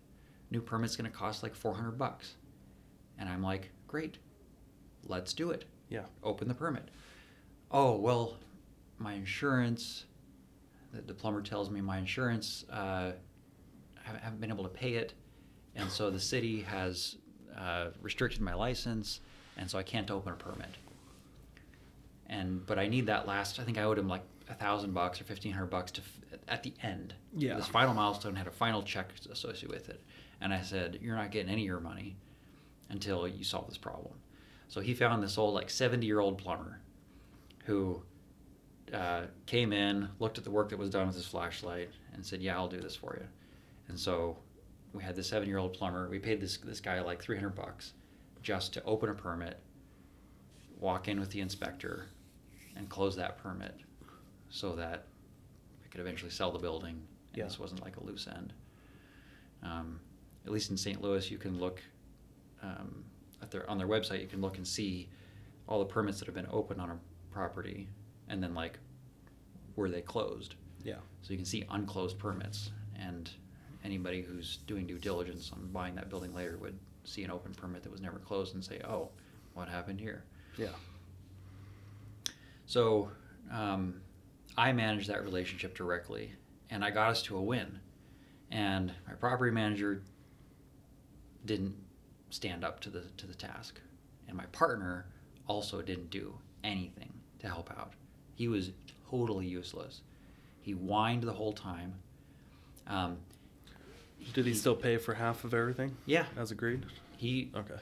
New permit's going to cost like four hundred bucks, and I'm like, great, let's do it Yeah. open the permit. Oh, well, my insurance, the, the plumber tells me my insurance, uh, haven't, haven't been able to pay it. And so the city has uh, restricted my license, and so I can't open a permit. And but I need that last. I think I owed him like a thousand bucks or fifteen hundred bucks to f- at the end. Yeah. This final milestone had a final check associated with it, and I said, "You're not getting any of your money until you solve this problem." So he found this old like seventy year old plumber, who uh, came in, looked at the work that was done with his flashlight, and said, "Yeah, I'll do this for you." And so we had this seven year old plumber. We paid this this guy like three hundred bucks just to open a permit, walk in with the inspector, and close that permit, so that we could eventually sell the building. And Yeah. this wasn't like a loose end. Um, at least in St. Louis, you can look um, at their on their website. You can look and see all the permits that have been open on a property, and then like were they closed. Yeah. So you can see unclosed permits, and anybody who's doing due diligence on buying that building later would see an open permit that was never closed and say, "Oh, what happened here?" Yeah. So um, I managed that relationship directly, and I got us to a win. And my property manager didn't stand up to the to the task, and my partner also didn't do anything to help out. He was totally useless. He whined the whole time. Um, Did he still pay for half of everything? Yeah. As agreed. He Okay.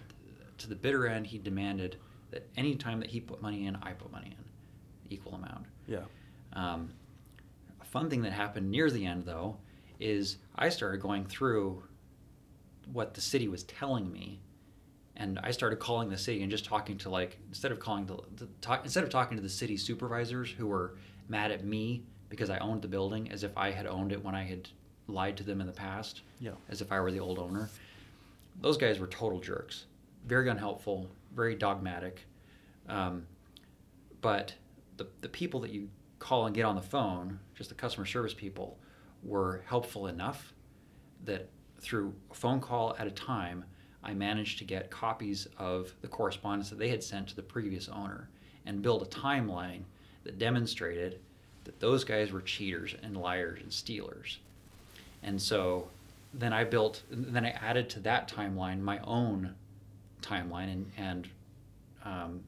to the bitter end, he demanded that any time that he put money in, I put money in, equal amount. Yeah. Um, a fun thing that happened near the end, though, is I started going through what the city was telling me, and I started calling the city and just talking to like instead of calling the, the talk, instead of talking to the city supervisors who were mad at me because I owned the building as if I had owned it when I had lied to them in the past, Yeah. as if I were the old owner. Those guys were total jerks, very unhelpful, very dogmatic. Um, but the, the people that you call and get on the phone, just the customer service people, were helpful enough that through a phone call at a time, I managed to get copies of the correspondence that they had sent to the previous owner and build a timeline that demonstrated that those guys were cheaters and liars and stealers. And so then I built, then I added to that timeline my own timeline and, and um,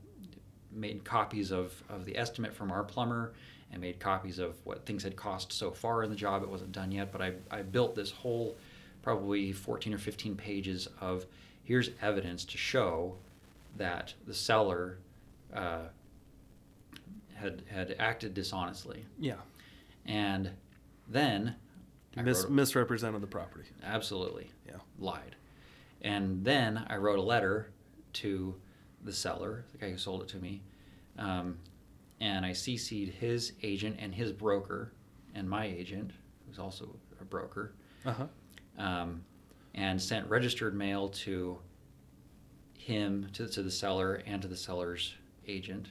made copies of, of the estimate from our plumber and made copies of what things had cost so far in the job. It wasn't done yet, but I, I built this whole probably 14 or 15 pages of here's evidence to show that the seller uh, had, had acted dishonestly. Yeah. And then Mis- wrote- misrepresented the property. absolutely Yeah. lied. And then I wrote a letter to the seller, the guy who sold it to me, um, and I CC'd his agent and his broker, and my agent, who's also a broker, Uh huh. Um, and sent registered mail to him, to, to the seller, and to the seller's agent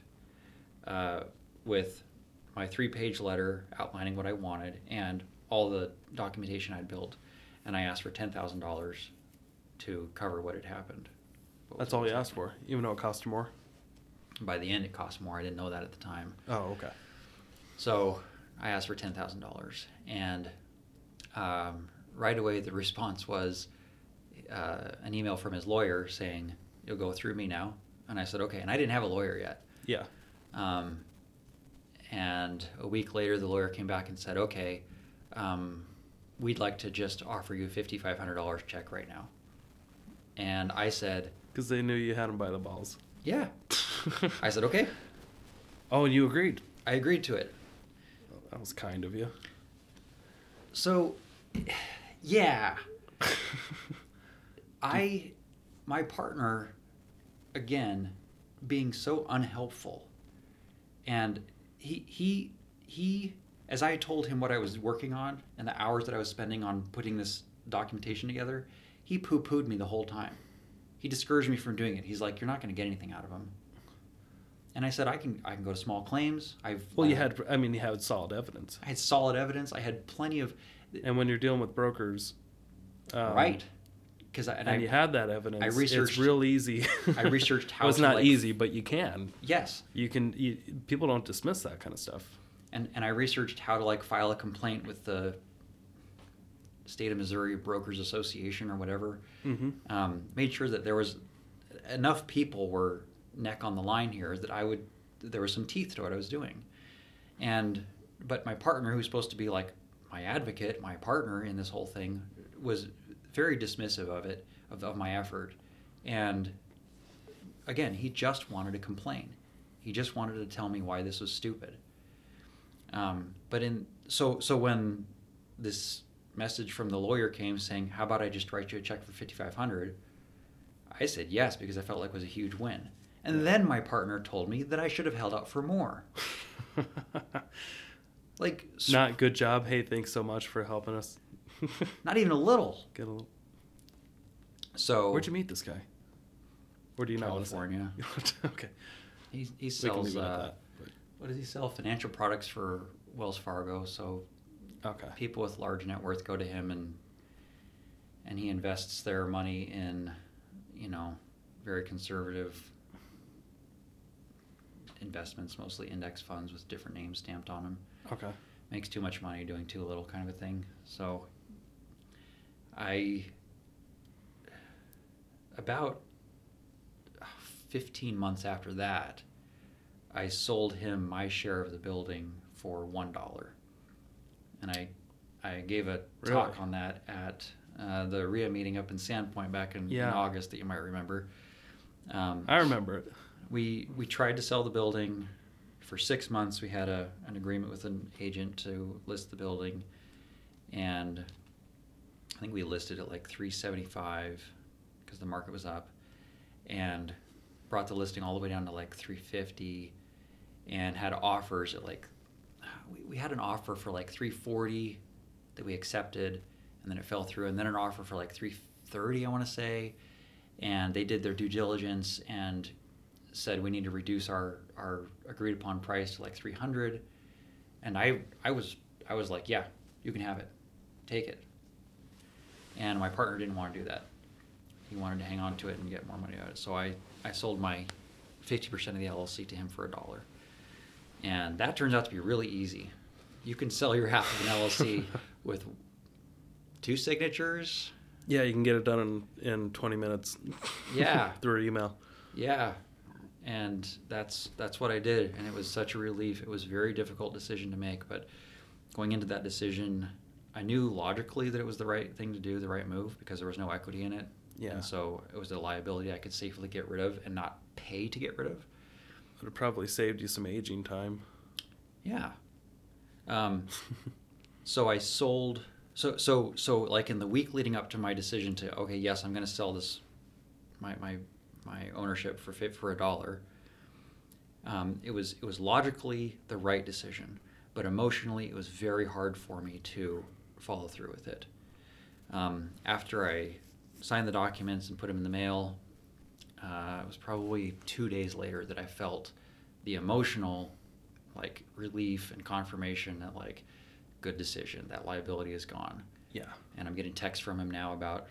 uh, with my three page letter outlining what I wanted and all the documentation I'd built. And I asked for $10,000 to cover what had happened. What That's all you asked for, even though it cost more. By the end, it cost more. I didn't know that at the time. Oh, okay. So I asked for ten thousand dollars, and um, right away the response was uh, an email from his lawyer saying you'll go through me now. And I said okay, and I didn't have a lawyer yet. Yeah. Um, and a week later, the lawyer came back and said, okay, um, we'd like to just offer you a fifty five hundred dollars check right now. And I said, Because they knew you had them by the balls. yeah. I said okay. Oh, and you agreed. I agreed to it. That was kind of you. So, yeah, I, my partner, again, being so unhelpful, and he he he, as I told him what I was working on and the hours that I was spending on putting this documentation together, he poo pooed me the whole time. He discouraged me from doing it. He's like, "You're not going to get anything out of him." And I said, "I can I can go to small claims. I've Well, you had, I mean, you had solid evidence. I had solid evidence. I had plenty of And when you're dealing with brokers, um, right because I, and, and, I you had that evidence, it's researched- real easy. I researched how well, it's not like- easy, but you can. yes You can. You, people don't dismiss that kind of stuff. and and I researched how to like file a complaint with the state of Missouri Brokers Association or whatever. Mm-hmm. Um, made sure that there was enough people were neck on the line here that I would there was some teeth to what I was doing, and but my partner who's supposed to be like my advocate, my partner in this whole thing, was very dismissive of it of, of my effort, and again he just wanted to complain, he just wanted to tell me why this was stupid. Um, but in so so when this message from the lawyer came saying, "How about I just write you a check for fifty five hundred? I said yes because I felt like it was a huge win. And then my partner told me that I should have held out for more. Like Not good job. Hey, thanks so much for helping us. not even a little. Get a little. So Where'd you meet this guy? Or do you not to say? California. okay. He, he sells leave it at uh, that. what does he sell? Financial products for Wells Fargo. So Okay. people with large net worth go to him and and he invests their money in you know very conservative investments mostly index funds with different names stamped on them Okay. makes too much money doing too little kind of a thing so i about 15 months after that i sold him my share of the building for one dollar and i i gave a talk on that at uh, the RIA meeting up in Sandpoint back in, in August that you might remember. Um, I remember it. we we tried to sell the building for six months. We had a an agreement with an agent to list the building, and I think we listed it like three seventy five because the market was up, and brought the listing all the way down to like three fifty, and had offers at like we, we had an offer for like three forty that we accepted, and then it fell through, and then an offer for like three thirty, I want to say, and they did their due diligence and said we need to reduce our our agreed upon price to like three hundred, and I I was I was like, yeah, you can have it, take it, and my partner didn't want to do that. He wanted to hang on to it and get more money out of it, so I I sold my fifty percent of the LLC to him for a dollar, and that turns out to be really easy. You can sell your half of an LLC with two signatures. Yeah, you can get it done in, in 20 minutes. Yeah. through email. Yeah, and that's that's what I did, and it was such a relief. It was a very difficult decision to make, but going into that decision, I knew logically that it was the right thing to do, the right move, because there was no equity in it. Yeah. And so it was a liability I could safely get rid of and not pay to get rid of. It would have probably saved you some aging time. Yeah. Um, so I sold. So so so like in the week leading up to my decision to okay yes I'm going to sell this my my my ownership for for a dollar. Um, it was it was logically the right decision, but emotionally it was very hard for me to follow through with it. Um, after I signed the documents and put them in the mail, uh, it was probably two days later that I felt the emotional like relief and confirmation that like good decision that liability is gone Yeah. and i'm getting texts from him now about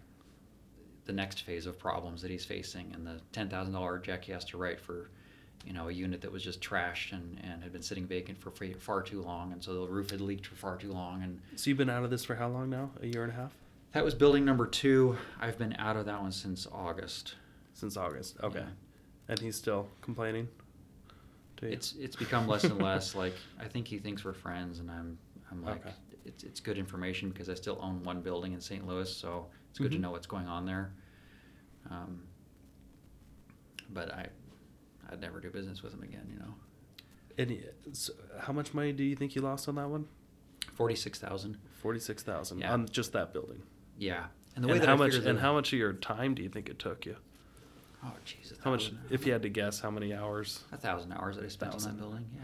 the next phase of problems that he's facing and the $10000 check he has to write for you know a unit that was just trashed and, and had been sitting vacant for far too long and so the roof had leaked for far too long and So you've been out of this for how long now? A year and a half? that was building number two i've been out of that one since august Since August. Okay. Yeah. And he's still complaining? it's it's become less and less like I think he thinks we're friends, and I'm I'm like Okay. it's it's good information because I still own one building in St. Louis, so it's good Mhm. to know what's going on there. Um, but I I'd never do business with him again, you know. And so how much money do you think you lost on that one? Forty six thousand. Forty-six thousand Yeah. on just that building. Yeah, and And, the way that how I much and how much of your time do you think it took you? Oh Jesus! How much, if you had to guess, how many hours? a thousand hours that I spent on that building, yeah.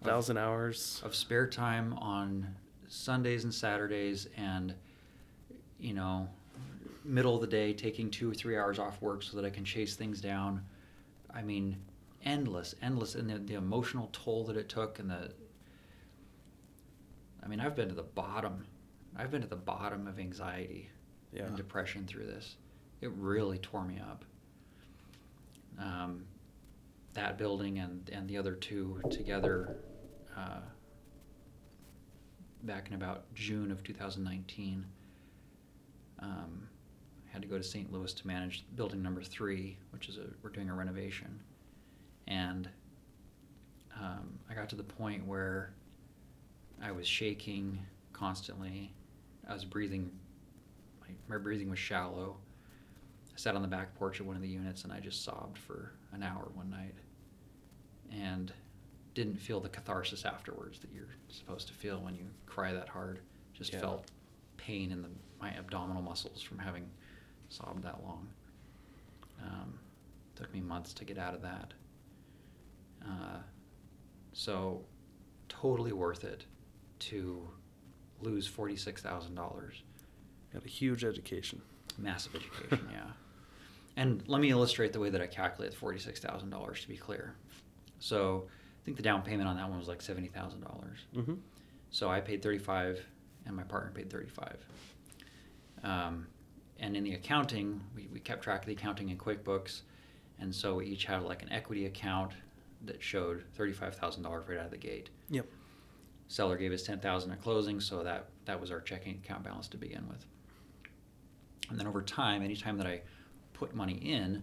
Of- Thousand hours. of spare time on Sundays and Saturdays and you know middle of the day taking 2 or 3 hours off work so that I can chase things down. I mean endless endless and the, the emotional toll that it took and the I mean I've been to the bottom. I've been to the bottom of anxiety Yeah. and depression through this. It really tore me up. Um, that building and, and the other two together uh, back in about June of 2019. Um, I had to go to St. Louis to manage building number three, which is a we're doing a renovation, and um, I got to the point where I was shaking constantly. I was breathing. My, my breathing was shallow. I sat on the back porch of one of the units and I just sobbed for an hour one night, and didn't feel the catharsis afterwards that you're supposed to feel when you cry that hard. Just Yeah. felt pain in the, my abdominal muscles from having sobbed that long. Um, took me months to get out of that. Uh, so, totally worth it to lose forty-six thousand dollars. Got a huge education. Massive education, yeah. And let me illustrate the way that I calculate forty-six thousand dollars to be clear. So, I think the down payment on that one was like seventy thousand dollars. Mm-hmm. So I paid thirty-five, and my partner paid thirty-five. Um, and in the accounting, we, we kept track of the accounting in QuickBooks, and so we each had like an equity account that showed thirty-five thousand dollars right out of the gate. Yep. Seller gave us ten thousand at closing, so that that was our checking account balance to begin with. And then over time, anytime that I put money in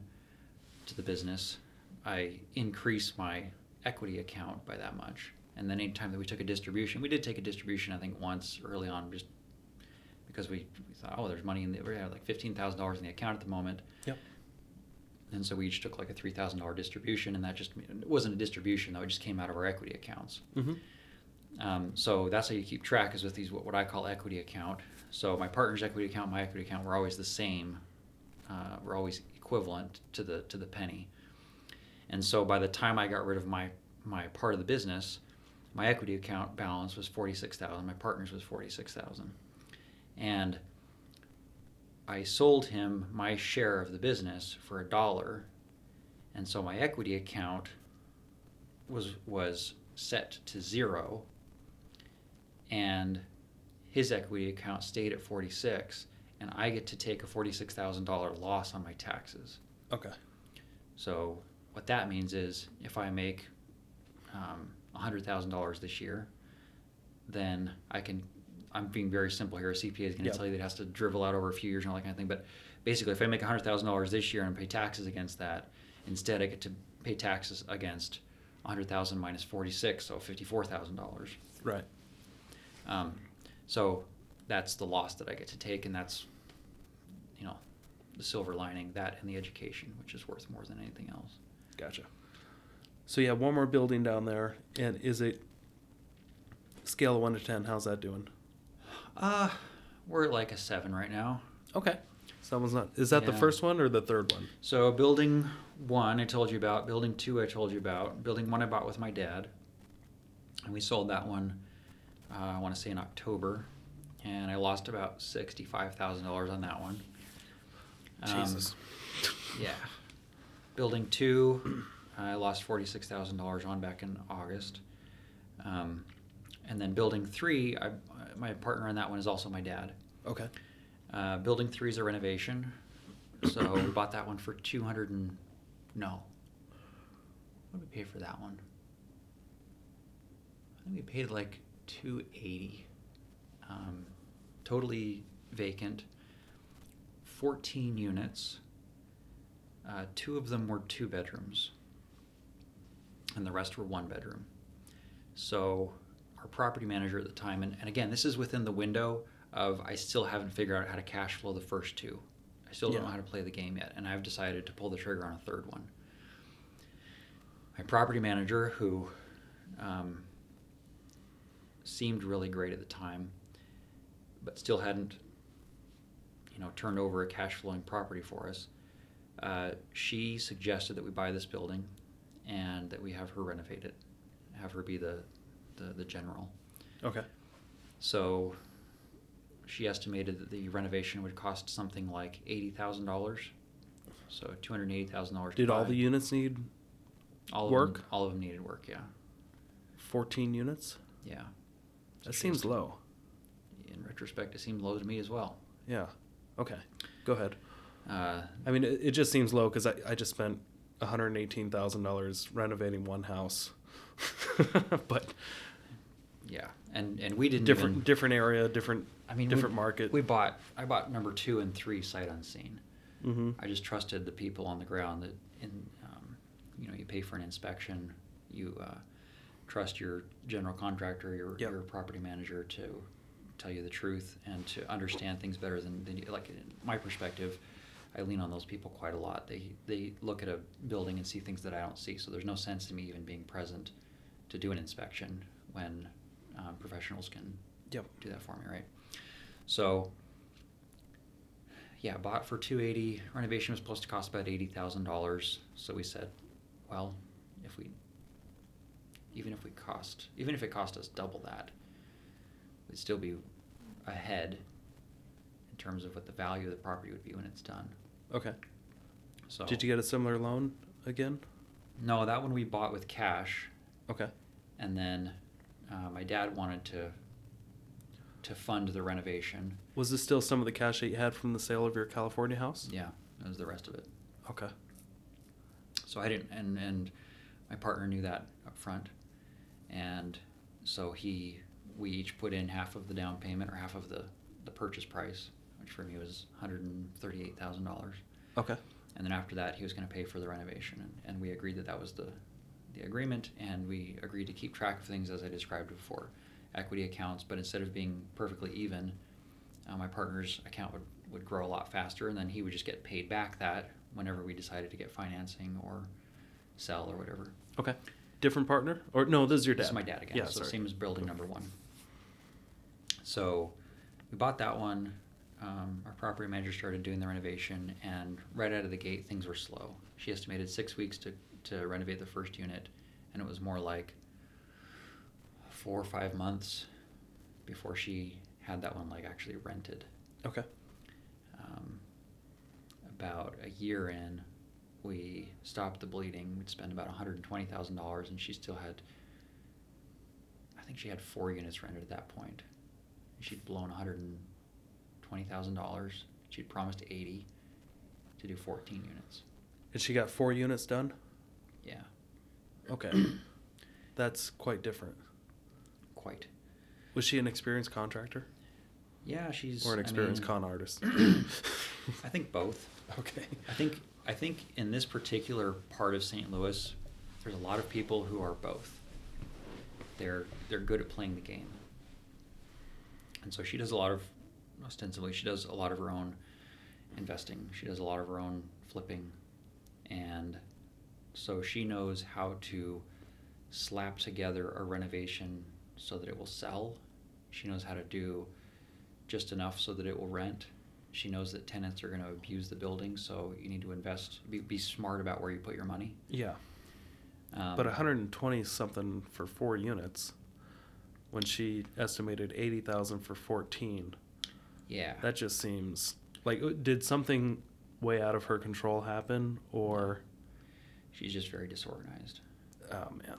to the business, I increase my equity account by that much. And then anytime that we took a distribution, we did take a distribution, I think once early on, just because we, we thought, oh, there's money in the, we had like fifteen thousand dollars in the account at the moment. Yep. And so we each took like a three thousand dollar distribution, and that just it wasn't a distribution though; it just came out of our equity accounts. Mm-hmm. Um, so that's how you keep track is with these what, what I call equity account. So my partner's equity account, my equity account, we're always the same. Uh, we're always equivalent to the to the penny. And so by the time I got rid of my my part of the business, my equity account balance was forty six thousand. My partner's was forty six thousand. And I sold him my share of the business for a dollar, and so my equity account was was set to zero, and his equity account stayed at forty six, and I get to take a forty six thousand dollar loss on my taxes. Okay. So what that means is if I make um, hundred thousand dollars this year, then I can. I'm being very simple here. A CPA is going to Yep. tell you that it has to dribble out over a few years and all that kind of thing. But basically, if I make hundred thousand dollars this year and pay taxes against that, instead I get to pay taxes against hundred thousand minus forty six, so fifty four thousand dollars. Right. Um, so that's the loss that I get to take, and that's, you know, the silver lining. That and the education, which is worth more than anything else. Gotcha. So you have one more building down there, and is it scale of one to ten? How's that doing? Uh, we're at like a seven right now. Okay. So that one's not. Is that the first one or the third one? So building one, I told you about. Building two, I told you about. Building one, I bought with my dad, and we sold that one. Uh, I want to say in October, and I lost about sixty-five thousand dollars on that one. Um, Jesus. Yeah. Building two, I lost forty-six thousand dollars on back in August. Um, and then building three, I, my partner on that one is also my dad. Okay. Uh, building three is a renovation, so we bought that one for two hundred and no. What did we pay for that one? I think we paid like two eighty. Um, totally vacant. Fourteen units. Uh, two of them were two bedrooms, and the rest were one bedroom. So our property manager at the time, and, and again, this is within the window of I still haven't figured out how to cash flow the first two. I still don't Yeah. know how to play the game yet, and I've decided to pull the trigger on a third one. My property manager, who um, seemed really great at the time, but still hadn't, you know, turned over a cash flowing property for us. Uh, she suggested that we buy this building, and that we have her renovate it, have her be the, the, the general. Okay. So she estimated that the renovation would cost something like eighty thousand dollars. So two hundred eighty thousand dollars. Did all the units need all of work? Them, all of them needed work. Yeah, fourteen units? yeah. That seems low. In retrospect, it seemed low to me as well. Yeah. Okay. Go ahead. Uh, I mean, it, it just seems low because I, I just spent one hundred eighteen thousand dollars renovating one house, but yeah, and and we didn't different even- different area, different I mean, different we, market. We bought. I bought number two and three sight unseen. hmm I just trusted the people on the ground that, in, um, you know, you pay for an inspection, you uh, trust your general contractor, your, Yep. your property manager to tell you the truth and to understand things better than, than you, like in my perspective. I lean on those people quite a lot. They they look at a building and see things that I don't see. So there's no sense to me even being present to do an inspection when um, professionals can Yep. do that for me, right? So, yeah, bought for two eighty. Renovation was supposed to cost about eighty thousand dollars. So we said, well, if we, even if we cost, even if it cost us double that, we'd still be ahead in terms of what the value of the property would be when it's done. Okay. So Did you get a similar loan again? No, that one we bought with cash, Okay. and then uh, my dad wanted to to fund the renovation. Was this still some of the cash that you had from the sale of your California house? Yeah, that was the rest of it. Okay. So I didn't, and and my partner knew that up front, and so he, we each put in half of the down payment or half of the the purchase price, which for me was one hundred and thirty eight thousand dollars, Okay. and then after that he was going to pay for the renovation, and, and we agreed that that was the the agreement, and we agreed to keep track of things as I described before, equity accounts, but instead of being perfectly even, uh, my partner's account would would grow a lot faster, and then he would just get paid back that whenever we decided to get financing or sell or whatever. Okay. Different partner? Or no, this is your dad. This is my dad again. Yeah, so sorry. same as building number one. So we bought that one. Um, our property manager started doing the renovation, and right out of the gate, things were slow. She estimated six weeks to, to renovate the first unit, and it was more like four or five months before she had that one like actually rented. Okay. Um, about a year in, we stopped the bleeding. We'd spent about one hundred and twenty thousand dollars, and she still had. I think she had four units rented at that point. She'd blown one hundred and twenty thousand dollars. She'd promised eighty to do fourteen units. And she got four units done? Yeah, Okay. That's quite different. quite. Was she an experienced contractor? Yeah, she's Or an I experienced mean, con artist? I think both. Okay. I think I think in this particular part of St. Louis, there's a lot of people who are both. They're they're good at playing the game. And so she does a lot of ostensibly she does a lot of her own investing. She does a lot of her own flipping and so she knows how to slap together a renovation so that it will sell. She knows how to do just enough so that it will rent. She knows that tenants are going to abuse the building, so you need to invest, be, be smart about where you put your money. Yeah. Um, But 120 something for four units when she estimated 80,000 for 14. Yeah. That just seems like uh, did something way out of her control happen or She's just very disorganized. oh man.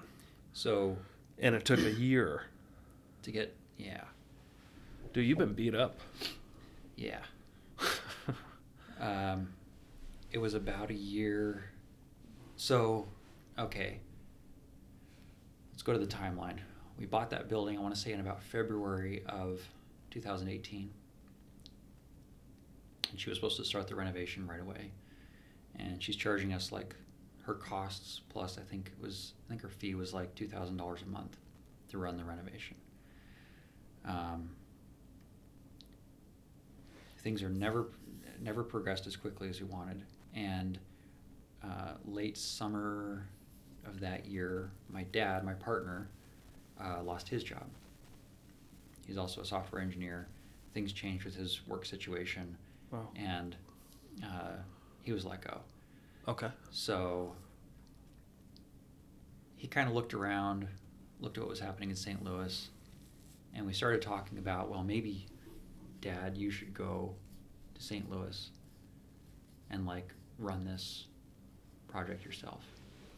So And it took a year. to get, yeah, Dude, you've been beat up. yeah. Um, it was about a year. So, okay. Let's go to the timeline. We bought that building, I want to say, in about February of 2018. And she was supposed to start the renovation right away. And she's charging us like her costs plus I think it was I think her fee was like two thousand dollars a month to run the renovation. Um, things are never never progressed as quickly as we wanted. And uh, late summer of that year my dad my partner uh, lost his job. He's also a software engineer. Things changed with his work situation. Wow. and uh, he was let go Okay. so he kind of looked around, looked at what was happening in St. Louis, and we started talking about, well, maybe, Dad, you should go to St. Louis and like run this project yourself.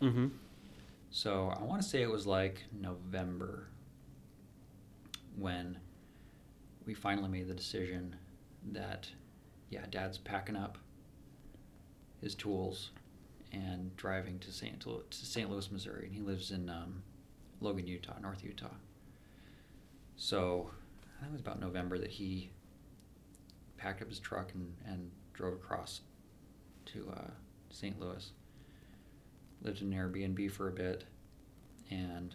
Mm-hmm. So I want to say it was like November when we finally made the decision that, yeah, Dad's packing up his tools and driving to St. To St. Louis, Missouri, and he lives in um, Logan, Utah, North Utah. So I think it was about November that he packed up his truck and, and drove across to uh, St. Louis. Lived in an Airbnb for a bit, and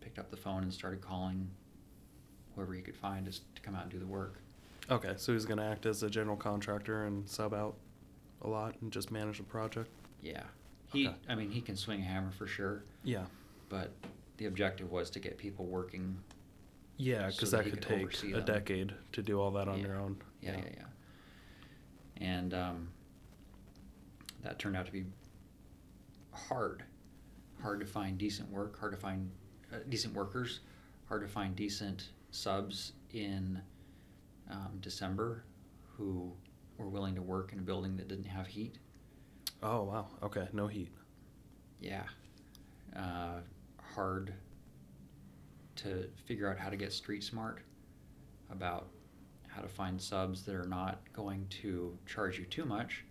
picked up the phone and started calling whoever he could find just to come out and do the work. Okay, so he's gonna act as a general contractor and sub out a lot and just manage the project. Yeah. He, Okay. I mean, he can swing a hammer for sure, Yeah. but the objective was to get people working. Yeah, So because that that could could take a them. decade to do all that on Yeah. your own. Yeah, yeah, yeah. And um, that turned out to be hard. Hard to find decent work, hard to find uh, decent workers, hard to find decent subs in um, December who were willing to work in a building that didn't have heat. Oh wow. Okay, no heat. Yeah. Uh, hard to figure out how to get street smart about how to find subs that are not going to charge you too much,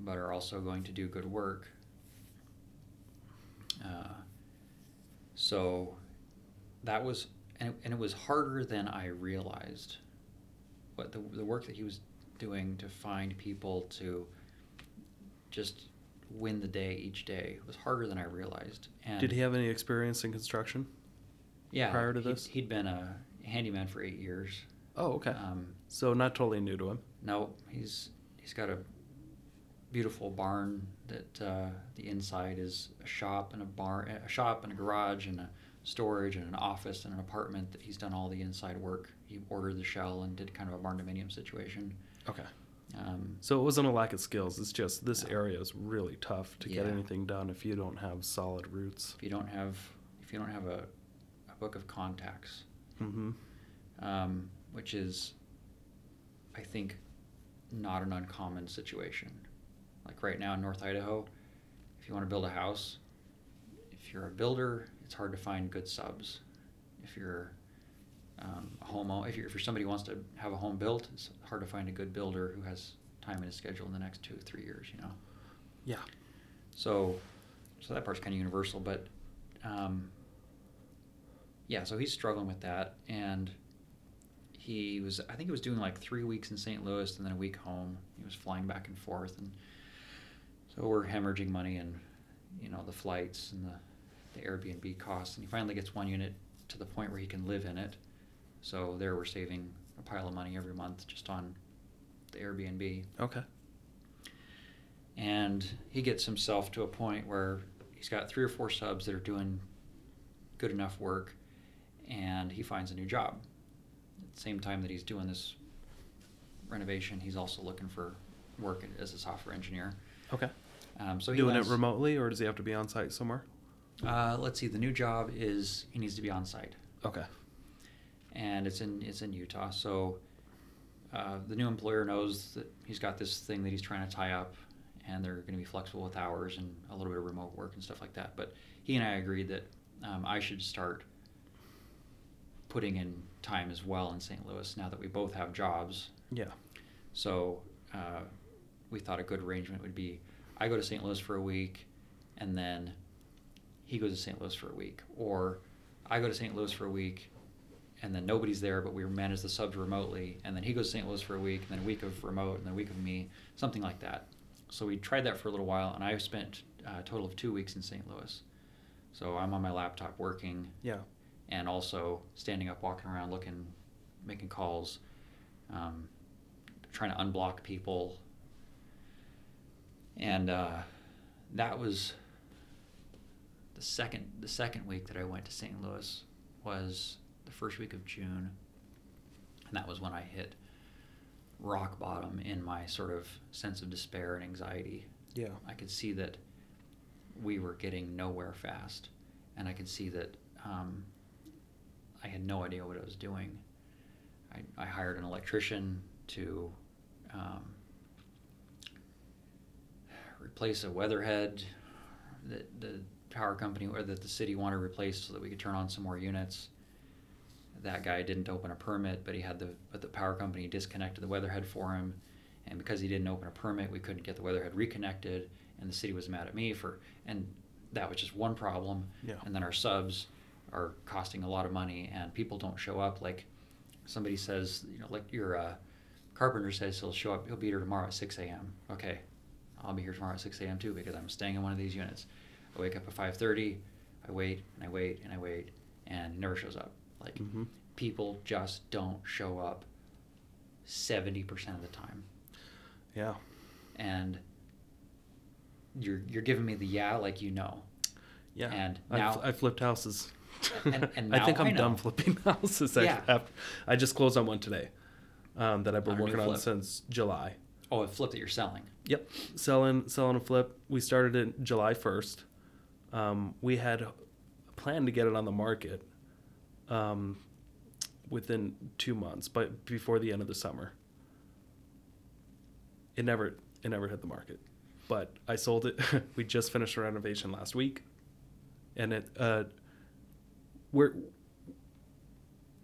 but are also going to do good work. Uh, so that was, and it, and it was harder than I realized. What the, the work that he was doing to find people to just win the day each day was harder than I realized. And Did he have any experience in construction? yeah, prior to he'd- this? He'd been a handyman for eight years. Oh, okay. Um, so not totally new to him. no, he's he's got a beautiful barn that uh, the inside is a shop and a barn, a shop and a garage and a storage and an office and an apartment that he's done all the inside work. He ordered the shell and did kind of a barndominium situation. Okay. Um, So it wasn't a lack of skills. It's just this No. area is really tough to get anything done if you don't have solid roots. if you don't have if you don't have a, a book of contacts Mm-hmm. um, which is, I think, not an uncommon situation. Like right now in North Idaho, if you want to build a house, if you're a builder, it's hard to find good subs. If you're um, a home, if you're, if you're somebody who wants to have a home built, it's hard to find a good builder who has time in his schedule in the next two, or three years. You know. Yeah. So, so that part's kind of universal, but um, yeah. So he's struggling with that, and he was. I think he was doing like three weeks in St. Louis and then a week home. He was flying back and forth, and so we're hemorrhaging money and you know the flights and the the Airbnb costs, and he finally gets one unit to the point where he can live in it. So there, we're saving a pile of money every month just on the Airbnb Okay. and he gets himself to a point where he's got three or four subs that are doing good enough work and he finds a new job at the same time that he's doing this renovation he's also looking for work as a software engineer Okay. um, so he Doing it remotely, or does he have to be on site somewhere? Uh, let's see the new job is he needs to be on site Okay. and it's in it's in Utah. So uh, the new employer knows that he's got this thing that he's trying to tie up, and they're going to be flexible with hours and a little bit of remote work and stuff like that. But he and I agreed that um, I should start putting in time as well in St. Louis now that we both have jobs. Yeah. So uh, we thought a good arrangement would be I go to St. Louis for a week, and then he goes to St. Louis for a week, or I go to St. Louis for a week, and then nobody's there, but we manage the subs remotely, and then he goes to St. Louis for a week, and then a week of remote, and then a week of me, something like that. So we tried that for a little while, and I spent uh, a total of two weeks in St. Louis. So I'm on my laptop working, Yeah. and also standing up, walking around, looking, making calls, um, trying to unblock people. And uh, that was the second the second week that I went to St. Louis was the first week of June, and that was when I hit rock bottom in my sort of sense of despair and anxiety. Yeah. I could see that we were getting nowhere fast, and I could see that um, I had no idea what I was doing. I, I hired an electrician to um, replace a weatherhead that the power company or that the city wanted replaced so that we could turn on some more units. That guy didn't open a permit, but he had the but the power company disconnected the weatherhead for him, and because he didn't open a permit, we couldn't get the weatherhead reconnected, and the city was mad at me for and that was just one problem. Yeah. And then our subs are costing a lot of money, and people don't show up. Like somebody says, you know, like your uh, carpenter says he'll show up, he'll be here tomorrow at 6 a.m. Okay, I'll be here tomorrow at 6 a.m. too because I'm staying in one of these units. I wake up at 5:30, I wait and I wait and I wait, and never shows up. Like Mhm. people just don't show up 70% of the time, Yeah. and you're you're giving me the yeah like you know. Yeah. And now- I flipped houses. And- and I think I'm I done flipping houses. I, Yeah. I just closed on one today um, that I've been new working on since July. Oh, a flip that you're selling. Yep, selling selling a flip. We started it July first. Um, we had planned to get it on the market um, within two months, but before the end of the summer. It never it never hit the market, but I sold it. we just finished a renovation last week, and it uh, we're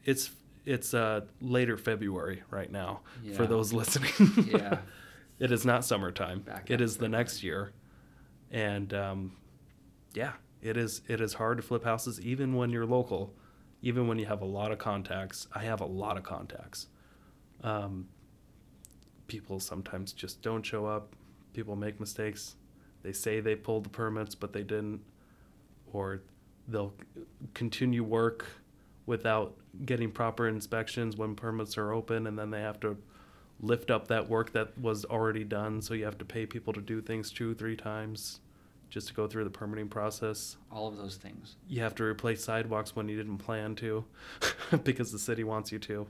it's it's uh, later February right now for those listening. Yeah. it is not summertime. Back it is the next year, and um, yeah, it is. It is hard to flip houses even when you're local, even when you have a lot of contacts. I have a lot of contacts. Um, people sometimes just don't show up. People make mistakes. They say they pulled the permits, but they didn't, or they'll continue work without getting proper inspections when permits are open, and then they have to lift up that work that was already done. So you have to pay people to do things two, three times just to go through the permitting process. All of those things. You have to replace sidewalks when you didn't plan to because the city wants you to.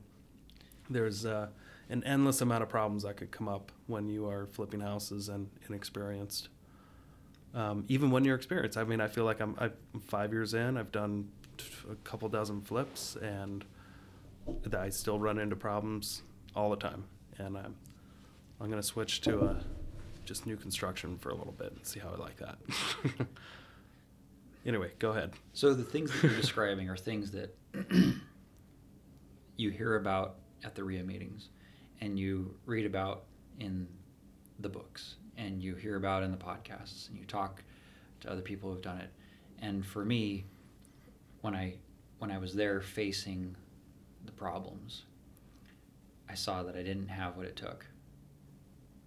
There's uh, an endless amount of problems that could come up when you are flipping houses and inexperienced. Um, even when you're experienced, I mean, I feel like I'm, I'm five years in. I've done a couple dozen flips, and I still run into problems all the time, and I'm I'm gonna switch to uh, just new construction for a little bit and see how I like that. anyway, go ahead. So the things that you're describing are things that you hear about at the RIA meetings, and you read about in the books, and you hear about in the podcasts, and you talk to other people who've done it. And for me, when I when I was there facing the problems, I saw that I didn't have what it took.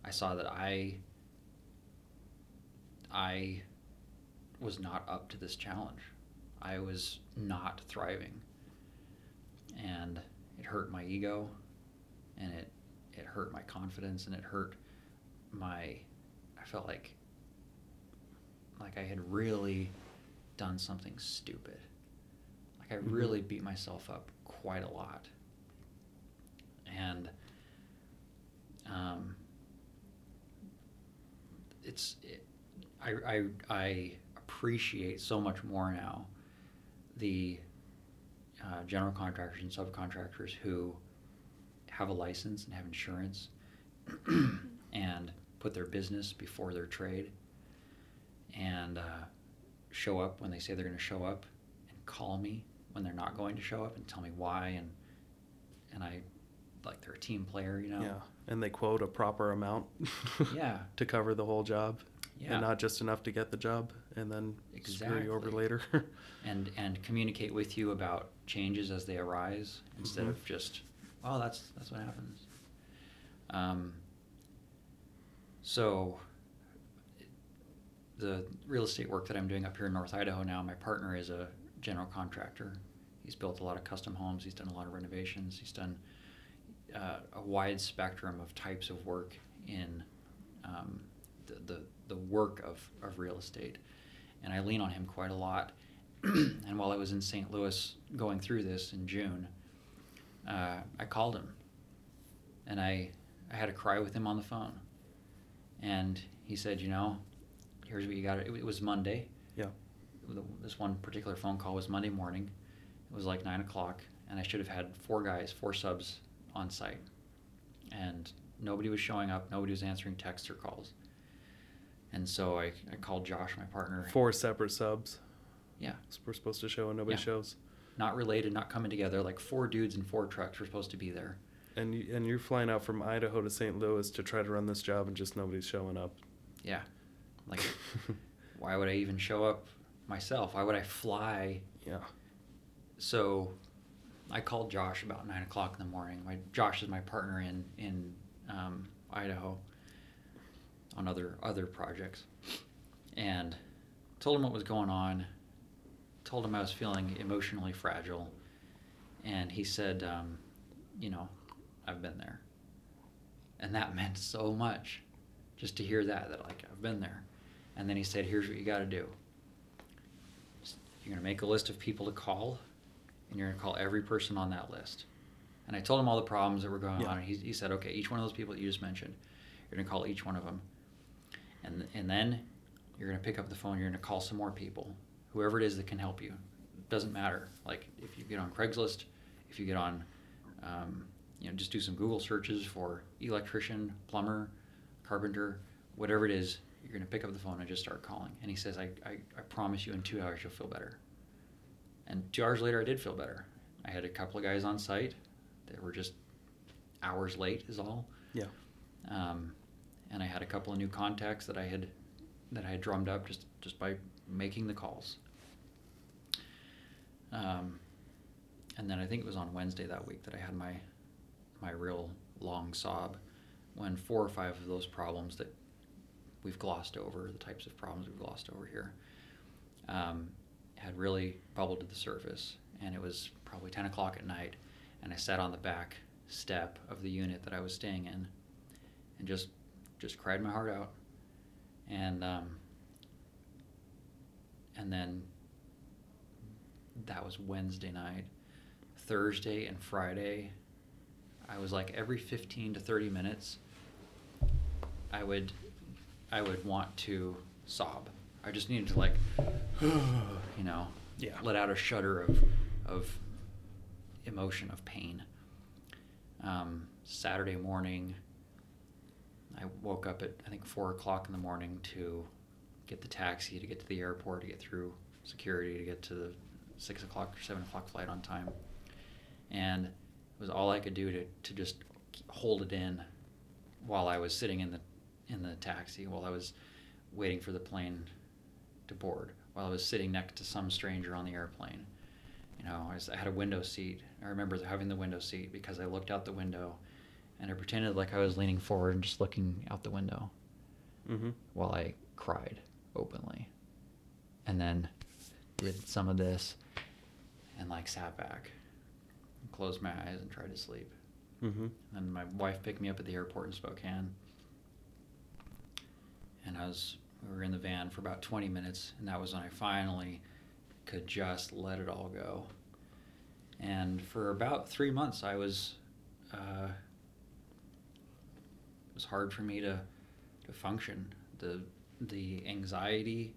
I saw that I I was not up to this challenge. I was not thriving. And it hurt my ego and it it hurt my confidence and it hurt my I felt like like I had really done something stupid. Like I Mhm. really beat myself up quite a lot. And um, it's it, I, I I appreciate so much more now the uh, general contractors and subcontractors who have a license and have insurance and put their business before their trade and uh, show up when they say they're going to show up and call me when they're not going to show up and tell me why and and I like they're a team player you know Yeah, and they quote a proper amount. Yeah. to cover the whole job. Yeah. And not just enough to get the job, and then screw you over later. and and communicate with you about changes as they arise instead Mhm. of just oh that's that's what happens um, so the real estate work that i'm doing up here in north idaho now my partner is a general contractor he's built a lot of custom homes he's done a lot of renovations he's done uh, a wide spectrum of types of work in um, the, the, the work of, of real estate and i lean on him quite a lot and while I was in St. Louis going through this in June, uh, I called him, and I I had a cry with him on the phone, and he said, you know, here's what you got. It, it was Monday. yeah. This one particular phone call was Monday morning. It was like nine o'clock, and I should have had four guys, four subs on site, and nobody was showing up. Nobody was answering texts or calls. And so I, I called Josh, my partner. Four separate subs. Yeah. We're supposed to show and nobody Yeah. shows. not related, not coming together. Like four dudes and four trucks were supposed to be there. And you, and you're flying out from Idaho to St. Louis to try to run this job, and just nobody's showing up. Yeah. Like, why would I even show up myself? Why would I fly? yeah. So, I called Josh about nine o'clock in the morning. My Josh is my partner in in um, Idaho on other other projects, and told him what was going on. Told him I was feeling emotionally fragile, and he said, um, "You know, I've been there," and that meant so much, just to hear that that like I've been there, and then he said, "Here's what you got to do. You're gonna make a list of people to call, and you're gonna call every person on that list." And I told him all the problems that were going Yeah. on, and he, he said, "Okay, each one of those people that you just mentioned, you're gonna call each one of them, and and then you're gonna pick up the phone. You're gonna call some more people, whoever it is that can help you. Doesn't matter. Like if you get on Craigslist, if you get on, um, you know, just do some Google searches for electrician, plumber, carpenter, whatever it is. You're gonna pick up the phone and just start calling. And he says, I, I, I promise you, in two hours you'll feel better. And two hours later, I did feel better. I had a couple of guys on site that were just hours late, is all. Yeah. Um, and I had a couple of new contacts that I had that I had drummed up just just by making the calls. Um, and then I think it was on Wednesday that week that I had my my real long sob when four or five of those problems that we've glossed over, the types of problems we've glossed over here, um, had really bubbled to the surface. And it was probably 10 o'clock at night, and I sat on the back step of the unit that I was staying in and just just cried my heart out. And um, and then that was Wednesday night. Thursday and Friday, I was like every 15 to 30 minutes, I would I would want to sob. I just needed to like you know, Yeah. let out a shudder of of emotion of pain. Um, Saturday morning, I woke up at I think four o'clock in the morning to get the taxi to get to the airport to get through security to get to the six o'clock or seven o'clock flight on time, and it was all I could do to to just hold it in while I was sitting in the in the taxi while I was waiting for the plane to board while I was sitting next to some stranger on the airplane. You know, I, was, I had a window seat. I remember having the window seat because I looked out the window and I pretended like I was leaning forward and just looking out the window Mm-hmm. while I cried openly. And then did some of this and like sat back, and closed my eyes and tried to sleep. Mm-hmm. And my wife picked me up at the airport in Spokane. And I was we were in the van for about 20 minutes and that was when I finally could just let it all go. And for about 3 months I was uh, was hard for me to to function. The the anxiety,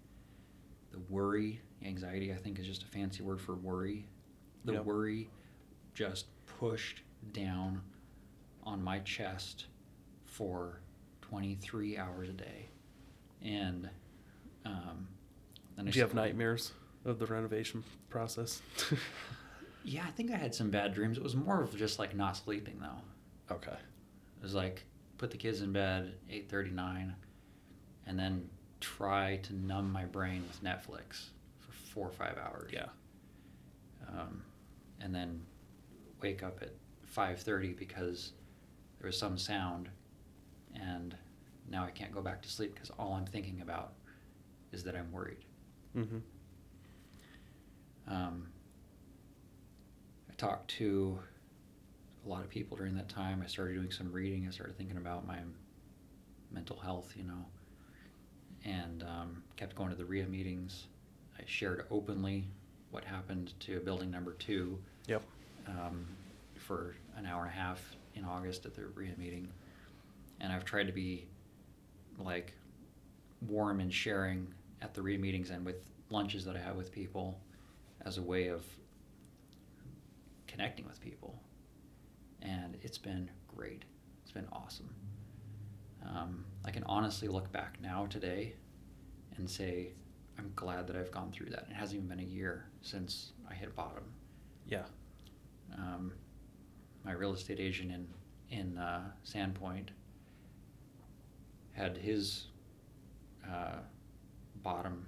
the worry, anxiety I think is just a fancy word for worry. The Yep. worry just pushed down on my chest for 23 hours a day. And um, then I Do you have nightmares of the renovation process? Yeah, I think I had some bad dreams. It was more of just like not sleeping though. okay. It was like put the kids in bed 8:39 and then try to numb my brain with Netflix for 4 or 5 hours. Yeah. Um, and then wake up at 5:30 because there was some sound and now I can't go back to sleep because all I'm thinking about is that I'm worried. Mm-hmm. Um, I talked to a lot of people during that time. I started doing some reading. I started thinking about my mental health, you know, and um, kept going to the RIA meetings. I shared openly what happened to building number two Yep. um, for an hour and a half in August at the RIA meeting. And I've tried to be like warm and sharing at the RIA meetings and with lunches that I have with people as a way of connecting with people. And it's been great. It's been awesome. Um, I can honestly look back now today and say, I'm glad that I've gone through that. It hasn't even been a year since I hit bottom Yeah. um, my real estate agent in in uh, Sandpoint had his uh, bottom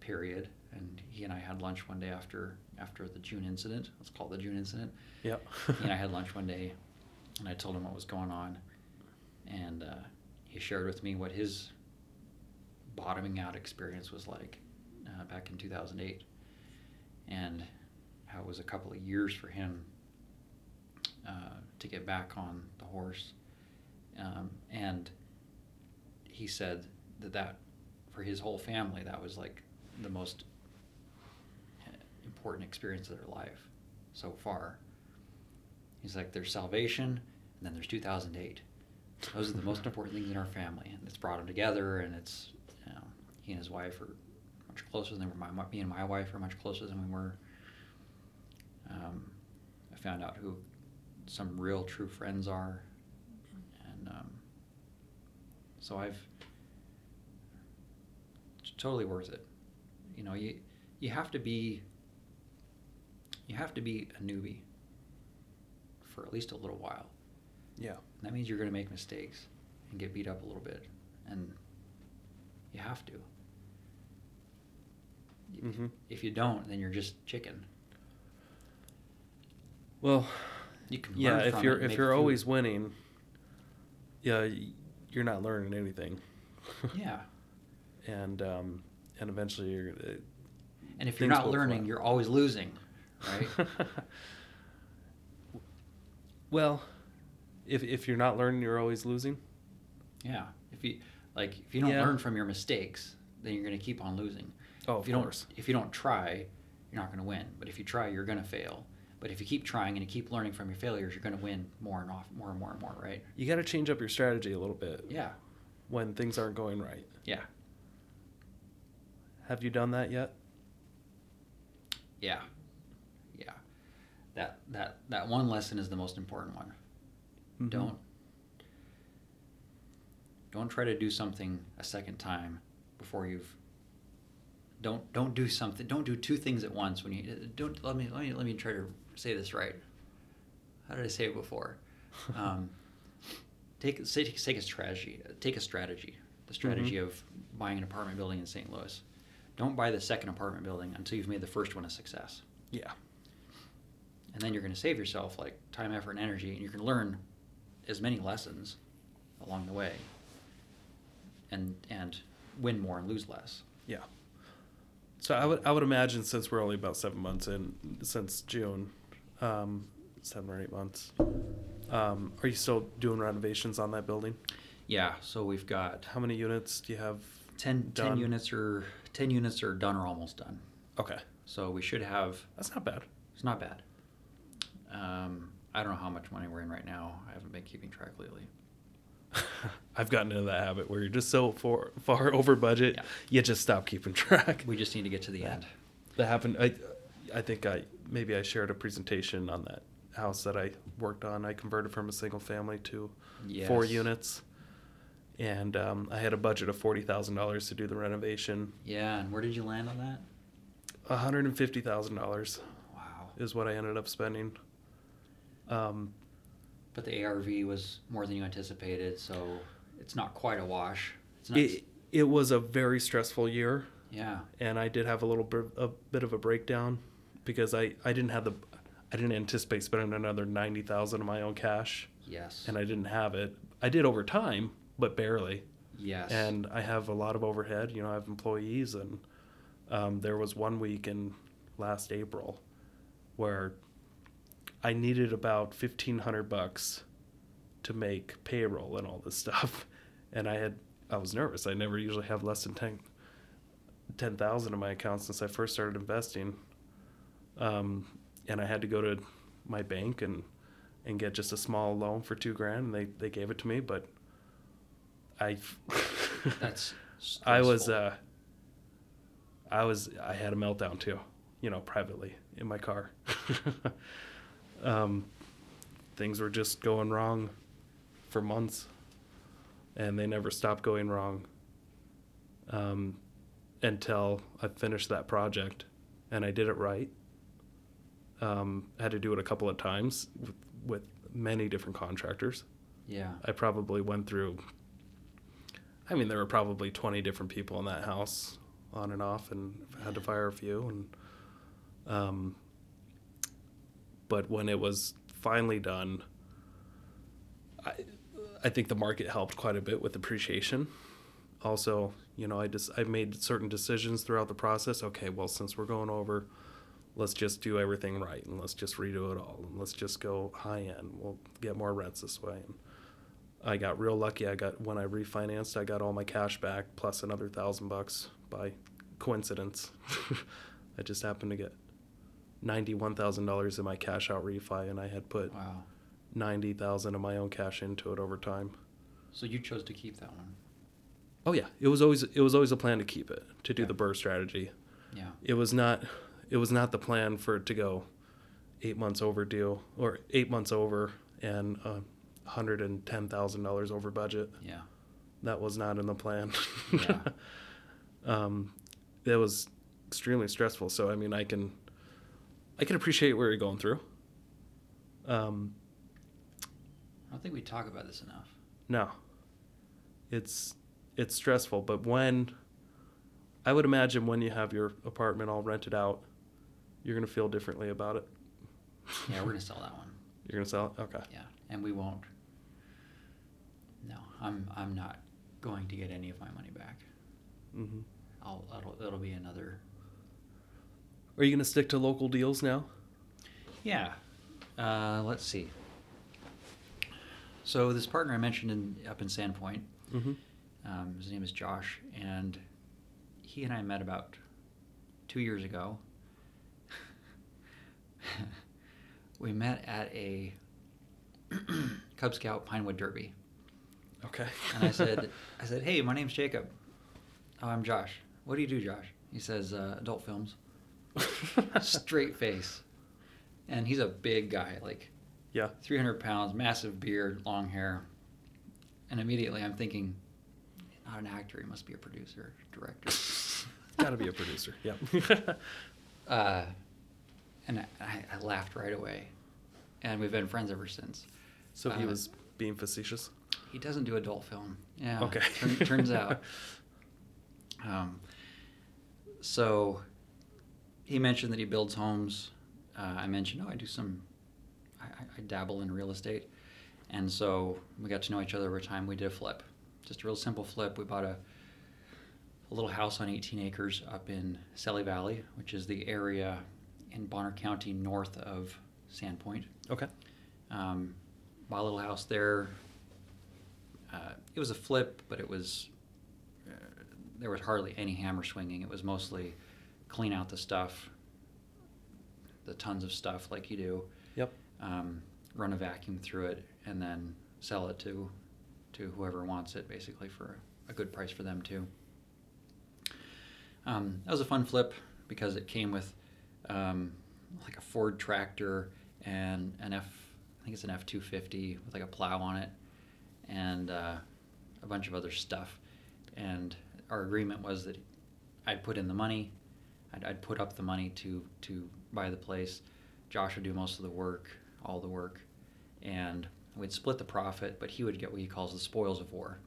period, and he and I had lunch one day after after the June incident. Let's call it the June incident. Yep. he and I had lunch one day, and I told him what was going on, and uh, he shared with me what his bottoming out experience was like uh, back in 2008, and how it was a couple of years for him uh, to get back on the horse, um, and he said that that for his whole family that was like the most important experience of their life so far. He's like, there's salvation, and then there's 2008. Those are the most important things in our family, and it's brought them together. And it's, you know, he and his wife are much closer than my, my me and my wife are much closer than we were. Um, I found out who some real true friends are, and um, so I've it's totally worth it. You know, you you have to be you have to be a newbie for at least a little while. Yeah. And that means you're going to make mistakes and get beat up a little bit, and you have to. Mhm. If you don't, then you're just chicken. Well, You can yeah. If you're if you're few- always winning, yeah, you're not learning anything. yeah. and um, and eventually you're. Uh, And if you're not learning, you're always losing, right? well, if if you're not learning, you're always losing. yeah. If you like, if you don't Yeah. learn from your mistakes, then you're going to keep on losing. Oh, if you course. don't, if you don't try, you're not going to win. But if you try, you're going to fail. But if you keep trying and you keep learning from your failures, you're going to win more and off, more and more and more, right? You got to change up your strategy a little bit Yeah. when things aren't going right. Yeah. Have you done that yet? Yeah. That that that one lesson is the most important one. Mhm. Don't don't try to do something a second time before you've don't don't do something don't do two things at once when you don't let me let me let me try to say this right how did i say it before um, take say, take a strategy take a strategy the strategy Mhm. of buying an apartment building in st louis don't buy the second apartment building until you've made the first one a success Yeah. And then you're going to save yourself like time effort and energy and you can learn as many lessons along the way and and win more and lose less Yeah. So I would I would imagine since we're only about seven months in since June, um, seven or eight months. Um, are you still doing renovations on that building? yeah so we've got How many units do you have? 10, 10 units are 10 units are done or almost done Okay, so we should have that's not bad. it's not bad um, i don't know how much money we're in right now i haven't been keeping track lately I've gotten into that habit where you're just so far far over budget, Yeah. you just stop keeping track. we just need to get to the end That happened. I I think I maybe I shared a presentation on that house that I worked on. I converted from a single family to four units, and um, I had a budget of forty thousand dollars to do the renovation. yeah and where did you land on that One hundred and fifty thousand dollars wow is what I ended up spending. Um, but the arv was more than you anticipated so it's not quite a wash it's not it it was a very stressful year, yeah and I did have a little bit a bit of a breakdown because I I didn't have the I didn't anticipate spending another ninety thousand of my own cash. yes and I didn't have it. I did over time, but barely. yes And I have a lot of overhead. You know, I have employees, and um, there was one week in last April where I needed about fifteen hundred bucks to make payroll and all this stuff, and I had I was nervous. I never usually have less than ten ten thousand in my account since I first started investing, um, and I had to go to my bank and and get just a small loan for two grand, and they they gave it to me, but I That's I was uh, I was I had a meltdown too, you know, privately in my car. um things were just going wrong for months and they never stopped going wrong um until I finished that project and I did it right. Um had to do it a couple of times with, with many different contractors. yeah I probably went through. I mean, there were probably twenty different people in that house, on and off, and had to fire a few. And, um, but when it was finally done, I, I think the market helped quite a bit with appreciation. Also, you know, I just I made certain decisions throughout the process. Okay, well, since we're going over, let's just do everything right and let's just redo it all and let's just go high end. We'll get more rents this way. And I got real lucky. I got when I refinanced, I got all my cash back plus another thousand bucks by coincidence. I just happened to get ninety-one thousand dollars in my cash out refi, and I had put wow ninety thousand of my own cash into it over time. so you chose to keep that one Oh yeah, it was always it was always a plan to keep it to do Yeah. the BRRRR strategy. yeah It was not it was not the plan for it to go eight months overdue or eight months over and uh, hundred and ten thousand dollars over budget. yeah That was not in the plan. Yeah. um, it was extremely stressful. So I mean, I can I can appreciate where you're going through. Um, i don't think we talk about this enough no, it's it's stressful, but when I would imagine when you have your apartment all rented out, you're gonna feel differently about it. yeah we're gonna sell that one You're gonna sell it, okay? yeah and we won't no i'm i'm not going to get any of my money back Mm-hmm. i'll it'll, it'll be another Are you gonna stick to local deals now? Yeah. Uh, let's see. So this partner I mentioned in, up in Sandpoint, Mm-hmm. um, his name is Josh, and he and I met about two years ago. we met at a Cub Scout Pinewood Derby, Okay. and I said, "I said, hey, my name's Jacob. Oh, I'm Josh. What do you do, Josh?" He says, uh, "Adult films." Straight face, and he's a big guy, like Yeah. 300 pounds, massive beard, long hair. And immediately I'm thinking, not an actor, he must be a producer, director. Got to be a producer. Yeah. uh, and I, I laughed right away. And we've been friends ever since. so he Uh, was being facetious. He doesn't do adult film. Yeah. Okay. turn- turns out. Um, so he mentioned that he builds homes. Uh, I mentioned, oh, I do some, I, I- dabble in real estate. And so we got to know each other over time. We did a flip, just a real simple flip. We bought a, a little house on 18 acres up in Selle Valley, which is the area in Bonner County north of Sandpoint. Okay. Um, bought a little house there. Uh, it was a flip, but it was uh, there was hardly any hammer swinging. It was mostly clean out the stuff, the tons of stuff like you do, Yep. um, run a vacuum through it, and then sell it to to whoever wants it, basically for a good price for them too. Um, that was a fun flip because it came with um, like a Ford tractor and an F, I think it's an F two fifty with like a plow on it, and uh, a bunch of other stuff. And our agreement was that I'd put in the money, I'd, I'd put up the money to to buy the place. Josh would do most of the work, all the work, and we'd split the profit. But he would get what he calls the spoils of war.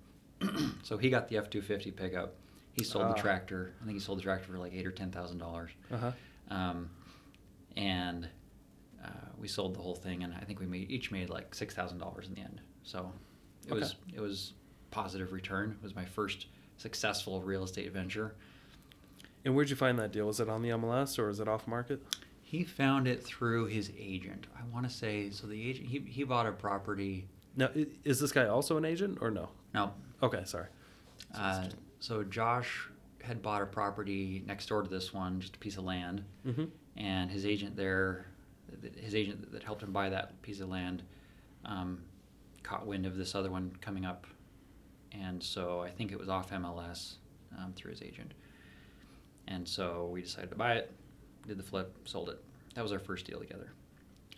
so he got the F two fifty pickup. He sold Ah. the tractor. I think he sold the tractor for like eight or ten thousand dollars. Uh huh. Um, and uh, we sold the whole thing, and I think we made each made like six thousand dollars in the end. So it Okay. was it was positive return. It was my first successful real estate venture. And where'd you find that deal? Was it on the MLS or is it off market? He found it through his agent. I want to say so. The agent he he bought a property. Now, is this guy also an agent or no? No, Okay, sorry. uh, so Josh had bought a property next door to this one, just a piece of land. Mm-hmm. and his agent there, his agent that helped him buy that piece of land, um, caught wind of this other one coming up, and so I think it was off MLS um, through his agent, and so we decided to buy it, did the flip, sold it. That was our first deal together.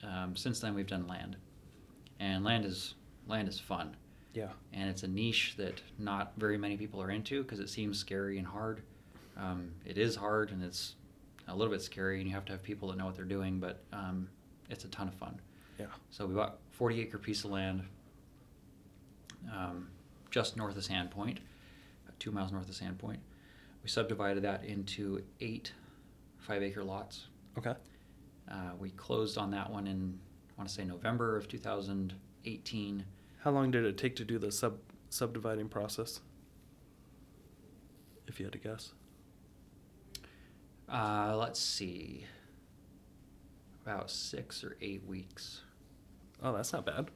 Um, since then, we've done land, and land is land is fun, Yeah. and it's a niche that not very many people are into because it seems scary and hard. Um, it is hard and it's a little bit scary, and you have to have people that know what they're doing, but um, it's a ton of fun. Yeah. So we bought 40 acre piece of land um, just north of Sandpoint, two miles north of Sandpoint. We subdivided that into eight five acre lots. Okay. Uh, we closed on that one in, I want to say November of 2018. How long did it take to do the sub subdividing process? If you had to guess. Uh, let's see. About six or eight weeks. Oh, that's not bad.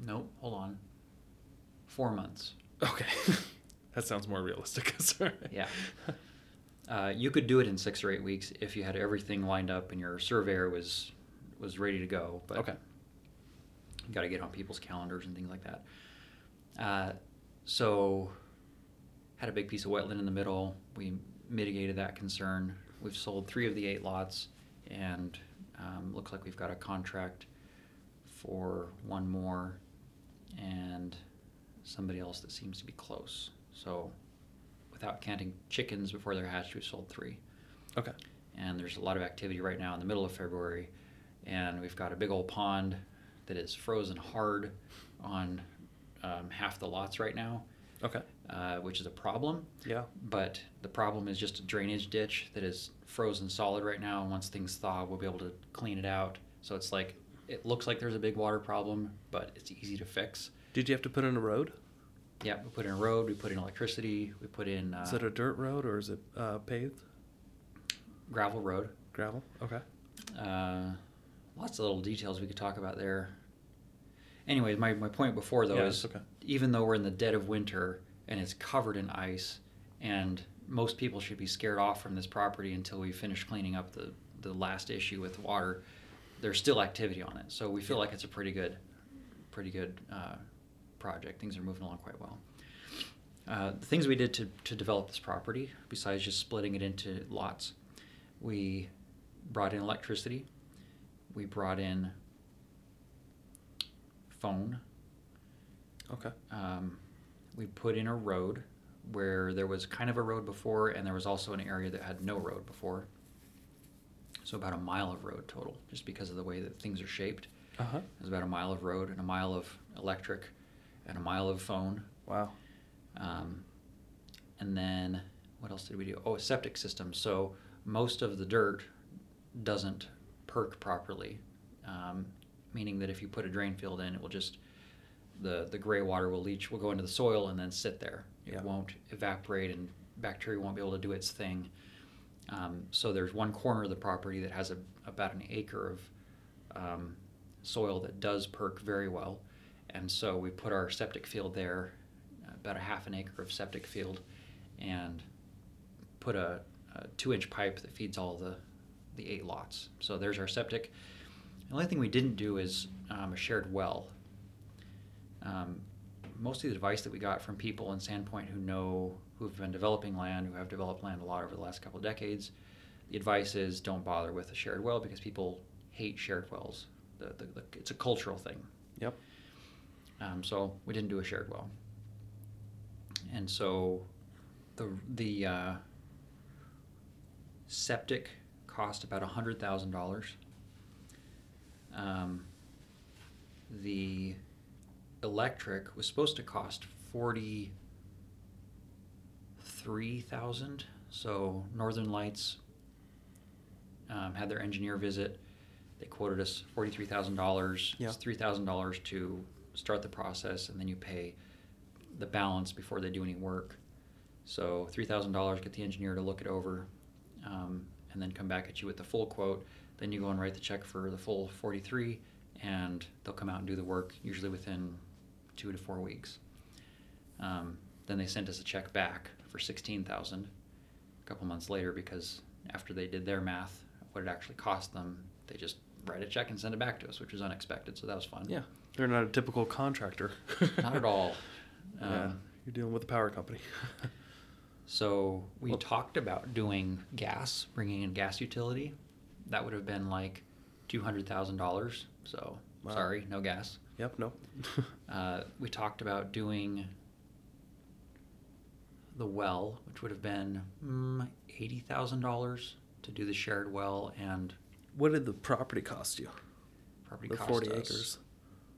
Nope, hold on. Four months. Okay. that sounds more realistic. Yeah. Uh, you could do it in six or eight weeks if you had everything lined up and your surveyor was was ready to go. But Okay. you got to get on people's calendars and things like that. Uh, so had a big piece of wetland in the middle. We mitigated that concern. We've sold three of the eight lots, and um, looks like we've got a contract for one more, and somebody else that seems to be close. So without counting chickens before they're hatched, we've sold three Okay. and there's a lot of activity right now in the middle of February, and we've got a big old pond that is frozen hard on um, half the lots right now, Okay. uh, which is a problem. Yeah. But the problem is just a drainage ditch that is frozen solid right now, and once things thaw, we'll be able to clean it out. So it's like it looks like there's a big water problem, but it's easy to fix. Did you have to put in a road? Yeah, we put in a road, we put in electricity, we put in uh, is it a dirt road or is it uh, paved? gravel road. Gravel? Okay. Uh, lots of little details we could talk about there. Anyways, my, my point before though Yeah, is okay. even though we're in the dead of winter and it's covered in ice, and most people should be scared off from this property until we finish cleaning up the, the last issue with water, there's still activity on it. So we feel like it's a pretty good, pretty good uh, project. Things are moving along quite well. Uh, the things we did to, to develop this property, besides just splitting it into lots, we brought in electricity. We brought in phone. Okay. Um, we put in a road where there was kind of a road before, and there was also an area that had no road before. So about a mile of road total, just because of the way that things are shaped. Uh huh. There's about a mile of road and a mile of electric, and a mile of phone. Wow. Um, and then what else did we do? Oh, a septic system. So most of the dirt doesn't perk properly, um, meaning that if you put a drain field in, it will just the the gray water will leach, will go into the soil and then sit there. It Yeah. won't evaporate, and bacteria won't be able to do its thing. Um, so there's one corner of the property that has a, about an acre of um, soil that does perk very well, and so we put our septic field there, about a half an acre of septic field, and put a, a two-inch pipe that feeds all the the eight lots. So there's our septic. The only thing we didn't do is um, a shared well. Um, most of the advice that we got from people in Sandpoint who know who've been developing land, who have developed land a lot over the last couple of decades, the advice is don't bother with a shared well because people hate shared wells. The, the, the, it's a cultural thing. Yep. Um, so we didn't do a shared well. And so the the uh, septic cost about hundred thousand dollars. Um, the electric was supposed to cost forty three thousand. So Northern Lights um, had their engineer visit. They quoted us forty three thousand dollars. Yeah. It's three thousand dollars to start the process, and then you pay the balance before they do any work. So three thousand dollars, get the engineer to look it over, um, and then come back at you with the full quote. Then you go and write the check for the full forty-three, and they'll come out and do the work usually within two to four weeks. Um, then they sent us a check back for sixteen thousand a couple months later because after they did their math, what it actually cost them, they just write a check and send it back to us, which was unexpected. So that was fun. Yeah. They're not a typical contractor. Not at all. yeah. Um, You're dealing with a power company. So we Well- talked about doing gas, bringing in gas utility. That would have been like two hundred thousand dollars. So Wow. sorry, no gas. yep. No. Uh, we talked about doing the well, which would have been mm, eighty thousand dollars to do the shared well and what did the property cost you? property The cost 40 us acres.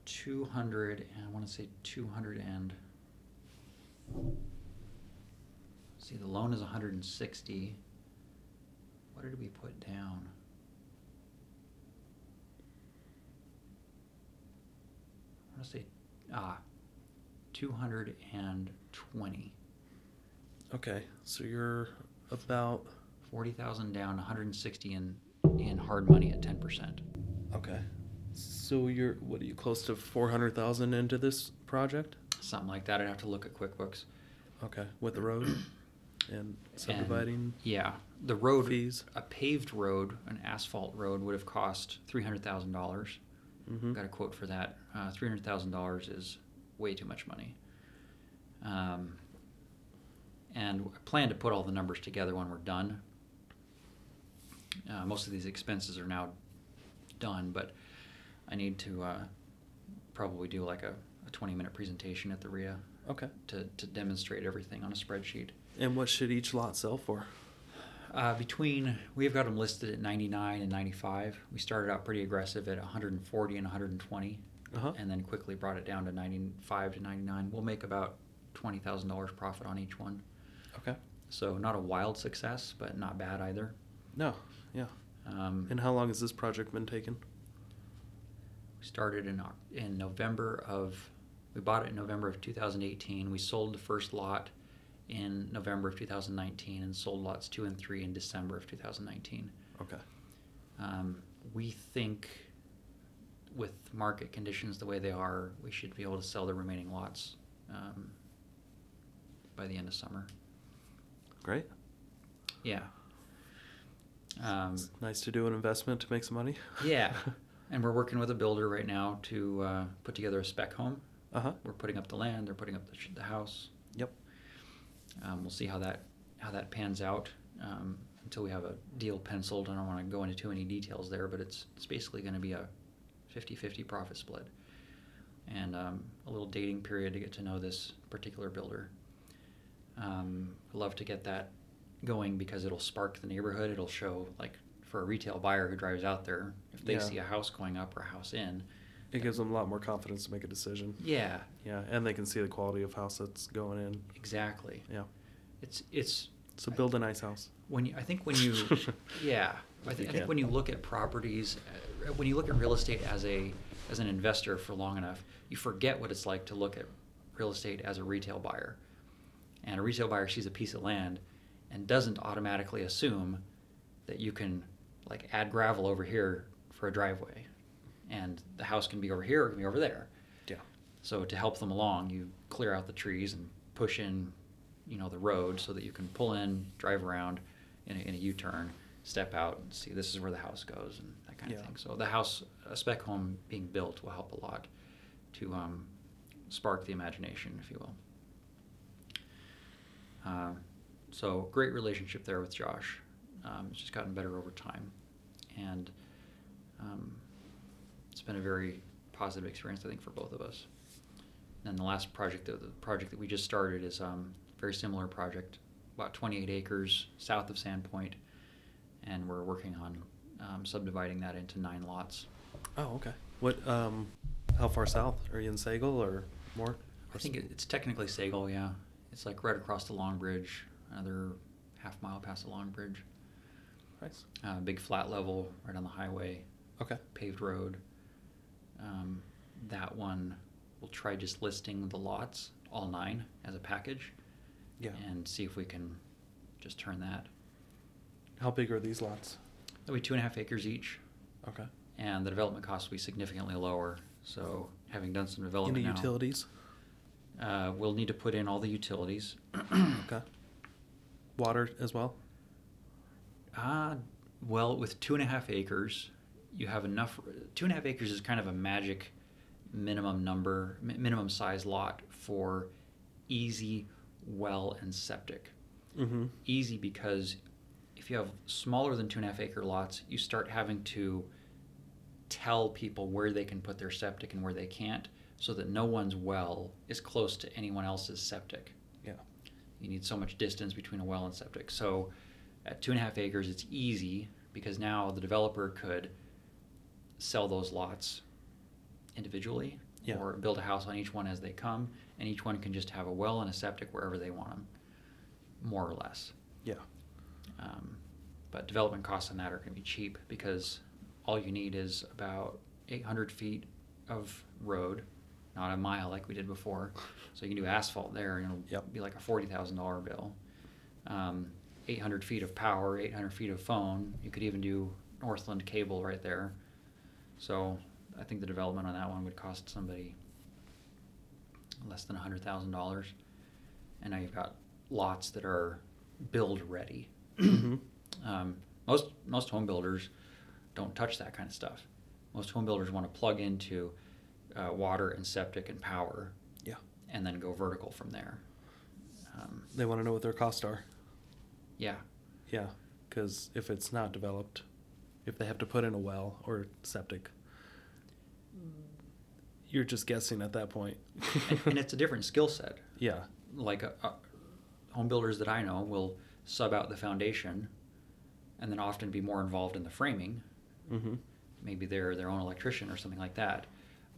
Two hundred and I want to say two hundred and. See, the loan is 160. What did we put down? I want to say, ah, 220. Okay. So you're about. 40,000 down, 160 in, in hard money at 10%. Okay. So you're what are you close to four hundred thousand into this project? Something like that. I'd have to look at QuickBooks. Okay, with the road and subdividing. And, yeah, the road fees. a paved road, an asphalt road, would have cost three hundred thousand dollars. Mm-hmm. Got a quote for that. Uh, three hundred thousand dollars is way too much money. Um, and I plan to put all the numbers together when we're done. Uh, most of these expenses are now done, but I need to uh, probably do like a, a twenty-minute presentation at the RIA Okay. to, to demonstrate everything on a spreadsheet. And what should each lot sell for? Uh, between we've got them listed at 99 and 95. We started out pretty aggressive at 140 and 120, Uh-huh. and then quickly brought it down to 95 to 99. We'll make about twenty thousand dollars profit on each one. Okay. So not a wild success, but not bad either. No. Yeah. Um, And how long has this project been taking? Started in in November of we bought it in November of 2018. We sold the first lot in November of 2019, and sold lots two and three in December of 2019. Okay. Um, we think with market conditions the way they are, we should be able to sell the remaining lots um, by the end of summer. Great. Yeah. Um, It's nice to do an investment to make some money. yeah. And we're working with a builder right now to uh, put together a spec home. Uh huh. We're putting up the land. They're putting up the, sh- the house. Yep. Um, we'll see how that how that pans out um, until we have a deal penciled. I don't want to go into too many details there, but it's it's basically going to be a 50-50 profit split. and um, a little dating period to get to know this particular builder. Um, love to get that going because it'll spark the neighborhood. It'll show like for a retail buyer who drives out there, if they Yeah. see a house going up or a house in, It gives them a lot more confidence to make a decision. yeah, Yeah, and they can see the quality of house that's going in. exactly. Yeah. It's it's So build a nice house. when you, I think when you yeah I, thi- you I think when you look at properties uh, when you look at real estate as a as an investor for long enough you forget what it's like to look at real estate as a retail buyer and a retail buyer sees a piece of land and doesn't automatically assume that you can like add gravel over here for a driveway and the house can be over here or can be over there Yeah. so to help them along, you clear out the trees and push in, you know, the road so that you can pull in, drive around in a, in a U-turn, step out, and see this is where the house goes and that kind Yeah. of thing. So the house, a spec home being built will help a lot to um, spark the imagination, if you will. Uh, so great relationship there with Josh. Um, it's just gotten better over time, and um, it's been a very positive experience, I think, for both of us. And the last project, the the project that we just started, is um, a very similar project, about 28 acres south of Sandpoint, and we're working on um, subdividing that into nine lots. Oh, okay. What? Um, how far south? Are you in Sagle or more? I think it's technically Sagle, yeah. It's like right across the Long Bridge, another half mile past the Long Bridge. Nice. Uh, big flat level right on the highway, Okay. paved road. Um, that one, we'll try just listing the lots, all nine, as a package. Yeah. And see if we can just turn that. How big are these lots? That'll be two and a half acres each, Okay. and the development cost will be significantly lower. So, having done some development Any now, utilities? uh, we'll need to put in all the utilities. Okay. Water as well. Uh, well, with two and a half acres, you have enough. Two and a half acres is kind of a magic minimum number, mi- minimum size lot for easy well and septic. Mm-hmm. Easy because if you have smaller than two and a half acre lots, you start having to tell people where they can put their septic and where they can't, so that no one's well is close to anyone else's septic Yeah. you need so much distance between a well and septic. So at two and a half acres, it's easy because now the developer could sell those lots individually Yeah. or build a house on each one as they come, and each one can just have a well and a septic wherever they want them, more or less. Yeah. Um, but development costs on that are going to be cheap because all you need is about 800 feet of road, not a mile like we did before. So you can do asphalt there, and it'll Yep. be like a forty thousand dollar bill. Um, 800 feet of power, 800 feet of phone. You could even do Northland cable right there. So I think the development on that one would cost somebody less than hundred thousand dollars. And now you've got lots that are build ready. Mhm. Um, most most home builders don't touch that kind of stuff. Most home builders want to plug into uh, water and septic and power, Yeah. and then go vertical from there. Um, They want to know what their costs are. Yeah, Yeah. Because if it's not developed, if they have to put in a well or septic, you're just guessing at that point. and, and it's a different skill set. yeah. Like uh, uh, home builders that I know will sub out the foundation, and then often be more involved in the framing. Mm-hmm. maybe they're their own electrician or something like that.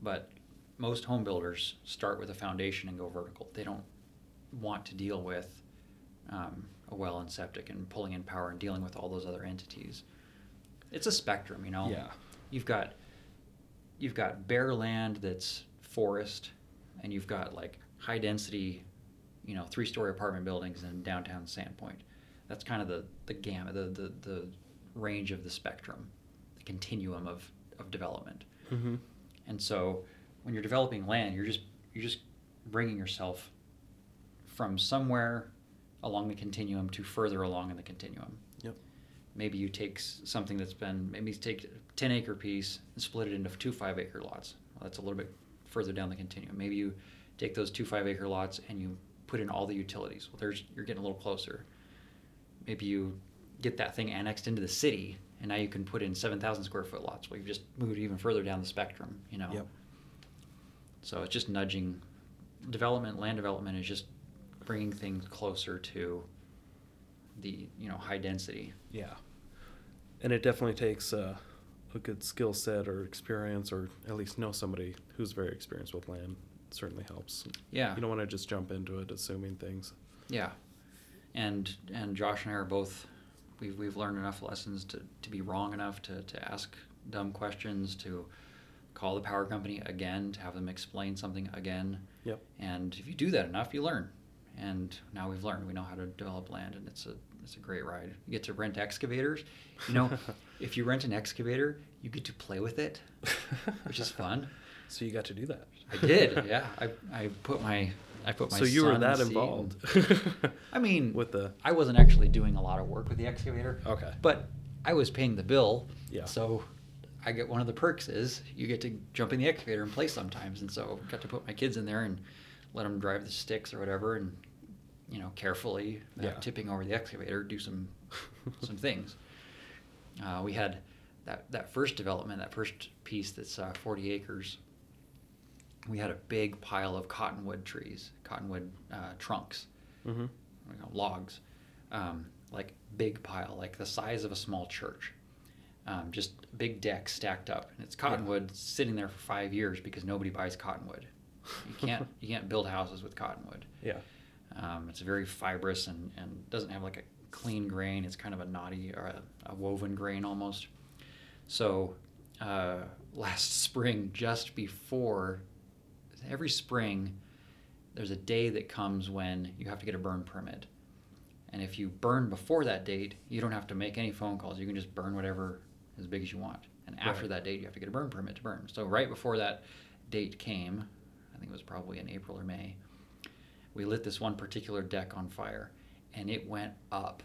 But most home builders start with a foundation and go vertical. They don't want to deal with um, a well and septic and pulling in power and dealing with all those other entities. It's a spectrum, you know. Yeah. You've got you've got bare land that's forest, and you've got like high density, you know, three story apartment buildings in downtown Sandpoint. That's kind of the the gamut, the the, the range of the spectrum, the continuum of, of development. Mm-hmm. And so when you're developing land, you're just you're just bringing yourself from somewhere along the continuum to further along in the continuum. Yep. Maybe you take something that's been maybe take a 10 acre piece and split it into two 5 acre lots. Well, that's a little bit further down the continuum. Maybe you take those two 5 acre lots and you put in all the utilities. Well, there's you're getting a little closer. Maybe you get that thing annexed into the city and now you can put in 7,000 square foot lots. Well, you've just moved even further down the spectrum, you know. Yep. So it's just nudging development. Land development is just bringing things closer to the you know high density. Yeah. And it definitely takes uh, a good skill set or experience, or at least know somebody who's very experienced with land. certainly helps. Yeah. You don't want to just jump into it assuming things. Yeah, and and Josh and I are both we've we've learned enough lessons to, to be wrong enough to, to ask dumb questions to call the power company again to have them explain something again. Yep. And if you do that enough, you learn. And now we've learned. We know how to develop land, and it's a it's a great ride. You get to rent excavators. You know, if you rent an excavator, you get to play with it, which is fun. So you got to do that. I did. Yeah, I, I put my I put my. so you were that involved. I mean, with the I wasn't actually doing a lot of work with the excavator. Okay. But I was paying the bill. Yeah. So I get one of the perks is you get to jump in the excavator and play sometimes, and so got to put my kids in there and let them drive the sticks or whatever, and you know carefully, without Yeah. tipping over the excavator, do some some things. Uh, we had that that first development, that first piece that's uh, 40 acres. We had a big pile of cottonwood trees, cottonwood uh, trunks hmm you know, logs, um, like big pile, like the size of a small church. Um, just big deck stacked up, and it's cottonwood sitting there for five years because nobody buys cottonwood. You can't you can't build houses with cottonwood. Yeah. Um, it's very fibrous and, and doesn't have like a clean grain. It's kind of a knotty or a, a woven grain almost. So uh, last spring, just before every spring, there's a day that comes when you have to get a burn permit. And if you burn before that date, you don't have to make any phone calls. You can just burn whatever as big as you want. And after Right. that date, you have to get a burn permit to burn. So right before that date came, I think it was probably in April or May, we lit this one particular deck on fire and it went up.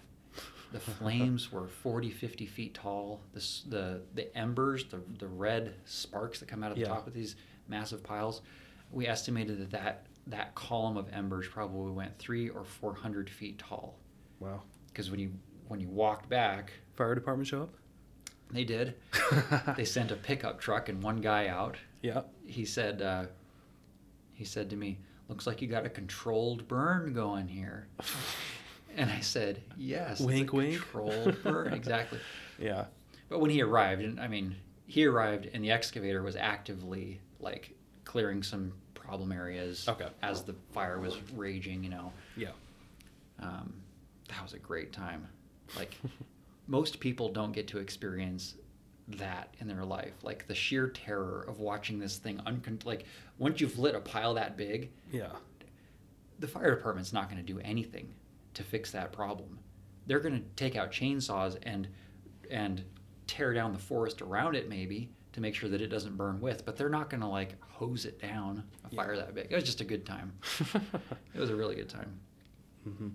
The flames were 40, 50 feet tall. The, the, the embers, the, the red sparks that come out of the Yeah. top of these massive piles, we estimated that, that that column of embers probably went three or 400 feet tall. Wow. Because when you, when you walked back, Fire department show up? they did. they sent a pickup truck and one guy out. Yeah. He said, uh, he said to me, "Looks like you got a controlled burn going here." And I said, "Yes, Wink, wink. Controlled burn, exactly." Yeah. But when he arrived, and I mean, he arrived, and the excavator was actively like clearing some problem areas Okay. as the fire was raging. You know, Yeah. um, that was a great time. Like most people don't get to experience that in their life. Like the sheer terror of watching this thing uncon- like once you've lit a pile that big, Yeah. the fire department's not going to do anything to fix that problem. They're going to take out chainsaws and and tear down the forest around it maybe to make sure that it doesn't burn with, but they're not going to like hose it down a fire that big. It was just a good time. it was a really good time. hmm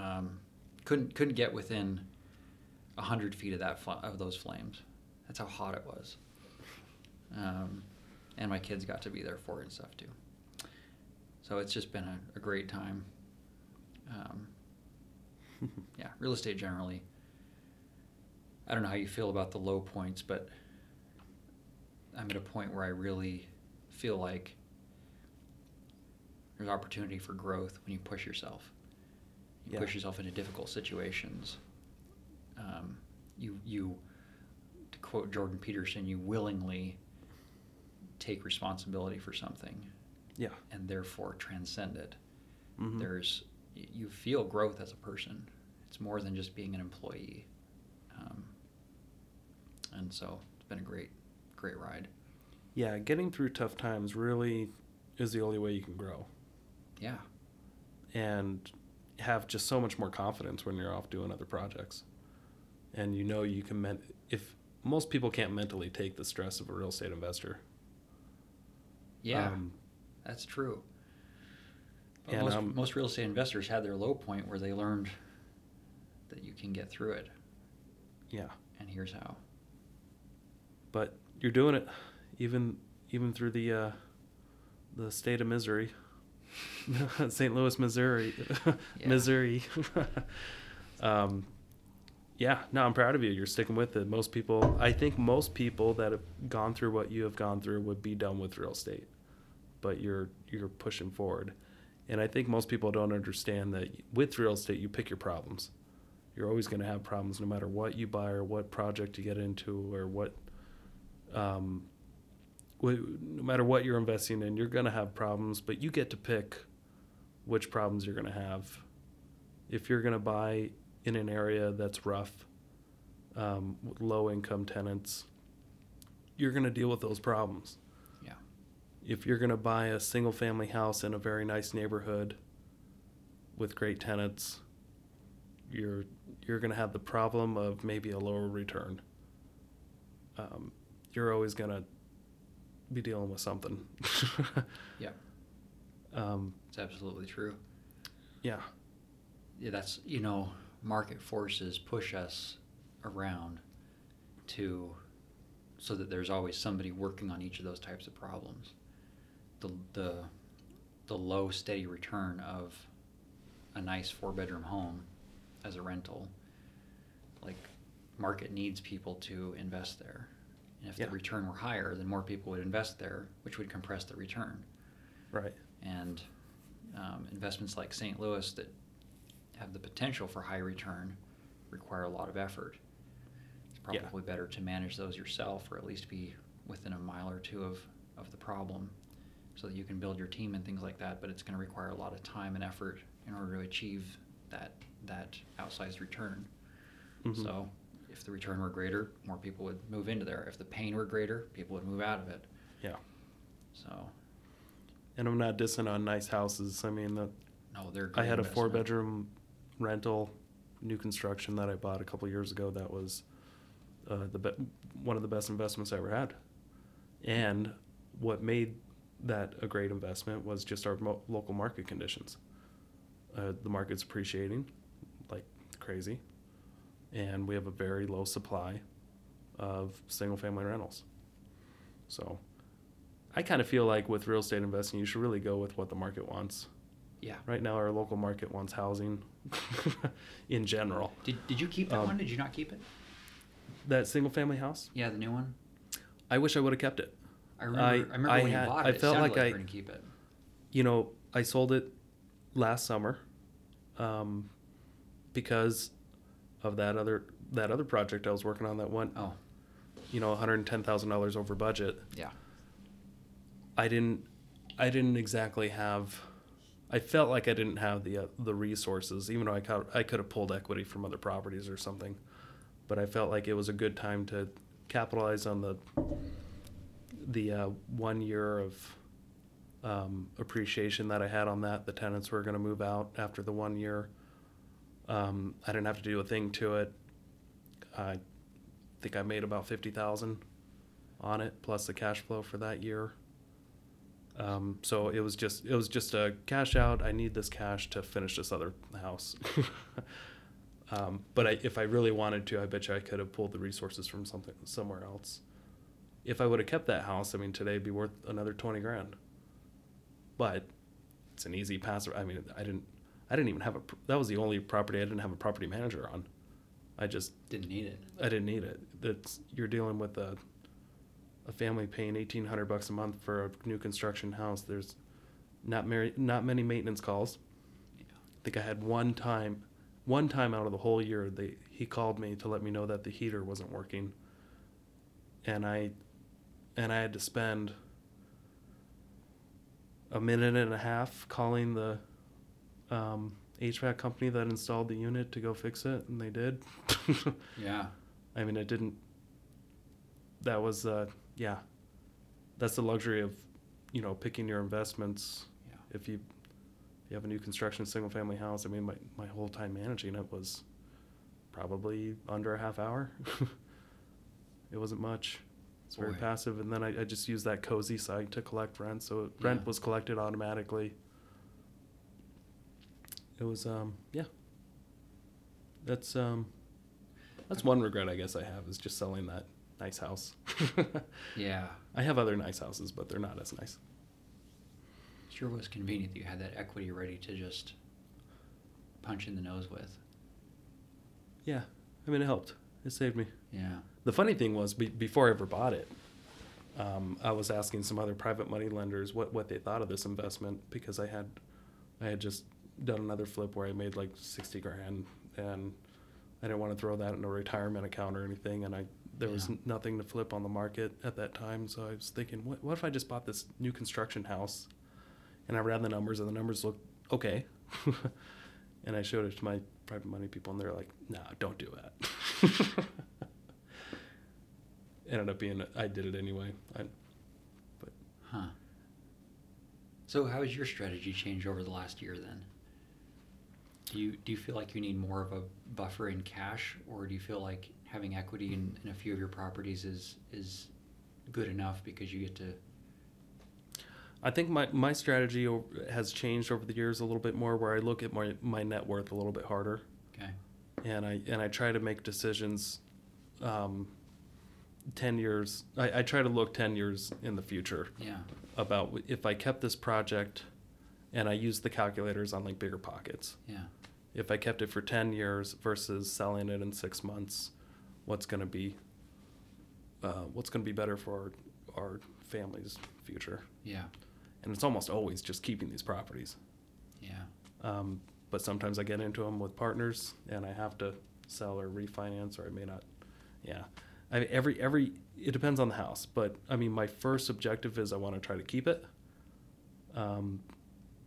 Um, couldn't couldn't get within a hundred feet of that fl- of those flames. That's how hot it was. Um, and my kids got to be there for it and stuff too. So it's just been a, a great time. Um, yeah, real estate generally. I don't know how you feel about the low points, but I'm at a point where I really feel like there's opportunity for growth when you push yourself. You Yeah. push yourself into difficult situations. Um, you you, quote Jordan Peterson, you willingly take responsibility for something Yeah. and therefore transcend it. Mhm. There's you feel growth as a person. It's more than just being an employee. Um, and so it's been a great, great ride. Yeah. Getting through tough times really is the only way you can grow Yeah, and have just so much more confidence when you're off doing other projects. And you know you can men- if most people can't mentally take the stress of a real estate investor. yeah, Um, that's true. But and, most, um, most real estate investors had their low point where they learned that you can get through it, yeah. and here's how. But you're doing it, even even through the uh, the state of misery, St. Louis, Missouri, Missouri. um, yeah, no, I'm proud of you. You're sticking with it. Most people, I think, most people that have gone through what you have gone through would be done with real estate but you're you're pushing forward. And I think most people don't understand that with real estate, you pick your problems. You're always going to have problems no matter what you buy or what project you get into or what, um, no matter what you're investing in, you're going to have problems, but you get to pick which problems you're going to have. If you're going to buy in an area that's rough, um, with low income tenants, you're going to deal with those problems. Yeah. If you're going to buy a single family house in a very nice neighborhood with great tenants, you're you're going to have the problem of maybe a lower return. Um, you're always going to be dealing with something. Yeah. Um, It's absolutely true. yeah. Yeah, that's you know, market forces push us around to so that there's always somebody working on each of those types of problems. The the the low steady return of a nice four bedroom home as a rental, like market needs people to invest there. And if Yeah. the return were higher, then more people would invest there, which would compress the return Right. and um, investments like St. Louis that have the potential for high return require a lot of effort. It's Yeah. probably better to manage those yourself or at least be within a mile or two of, of the problem so that you can build your team and things like that, but it's going to require a lot of time and effort in order to achieve that that outsized return. Mhm. So if the return were greater, more people would move into there. If the pain were greater, people would move out of it. Yeah. So And I'm not dissing on nice houses. I mean, the, no, they're. I had a four bedroom rental, new construction that I bought a couple years ago. That was uh, the be- one of the best investments I ever had. And what made that a great investment was just our mo- local market conditions. Uh, the market's appreciating like crazy, and we have a very low supply of single family rentals. So I kind of feel like with real estate investing, you should really go with what the market wants. Yeah. Right now, our local market wants housing in general. Did, did you keep that Um, one? Did you not keep it? That single family house, Yeah, the new one. I wish I would have kept it. I remember. I- I, remember I when had- you bought I it. it felt like like I- were gonna keep it. You know, I sold it last summer um, because of that other that other project I was working on that went, Oh, you know, one hundred ten thousand dollars over budget. yeah. I didn't I didn't exactly have I felt like I didn't have the uh, the resources even though I could, I could have pulled equity from other properties or something. But I felt like it was a good time to capitalize on the the uh, one year of um, appreciation that I had on that. The tenants were going to move out after the one year. Um, I didn't have to do a thing to it. I think I made about 50,000 on it plus the cash flow for that year um, so it was just it was just a cash out. I need this cash to finish this other house. um, but I, if I really wanted to, I bet you I could have pulled the resources from something somewhere else. If I would have kept that house, I mean, today it'd be worth another twenty grand. But it's an easy pass. I mean, I didn't I didn't even have a. That was the only property I didn't have a property manager on. I just Didn't need it. I didn't need it. That's you're dealing with a a family paying eighteen hundred bucks a month for a new construction house. There's not many not many maintenance calls. Yeah. I think I had one time, one time out of the whole year, they he called me to let me know that the heater wasn't working. And I, and I had to spend a minute and a half calling the um, HVAC company that installed the unit to go fix it, and they did. Yeah. I mean, it didn't. That was, uh, yeah. That's the luxury of, you know, picking your investments. Yeah. If you, if you have a new construction single family house, I mean, my, my whole time managing it was probably under a half hour. it wasn't much. It's very Boy. passive. And then I, I just used that Cozy site to collect rent. So rent was collected automatically. It was, um, yeah. That's, um, that's one regret I guess I have is just selling that nice house. Yeah. I have other nice houses, but they're not as nice. Sure was convenient that you had that equity ready to just punch in the nose with. Yeah, I mean it helped. It saved me. Yeah. The funny thing was, be- before I ever bought it, um, I was asking some other private money lenders what, what they thought of this investment because I had I had just done another flip where I made like sixty grand and I didn't want to throw that in a retirement account or anything and I there was Yeah. n- nothing to flip on the market at that time so I was thinking what, what if I just bought this new construction house and I ran the numbers and the numbers looked okay and I showed it to my private money people and they're like no don't do that ended up being I did it anyway I, Huh. So how has your strategy changed over the last year then? Do you do you feel like you need more of a buffer in cash, or do you feel like having equity in, in a few of your properties is is good enough because you get to I think my, my strategy has changed over the years a little bit more where I look at my, my net worth a little bit harder. Okay. And I and I try to make decisions um, 10 years I, I try to look 10 years in the future yeah. about if I kept this project and I used the calculators on like BiggerPockets. Yeah. If I kept it for 10 years versus selling it in six months what's going to be uh, what's going to be better for our, our family's future yeah and it's almost always just keeping these properties yeah um, but sometimes I get into them with partners and I have to sell or refinance or I may not. Yeah, I mean, every every it depends on the house, but I mean my first objective is I want to try to keep it. Um,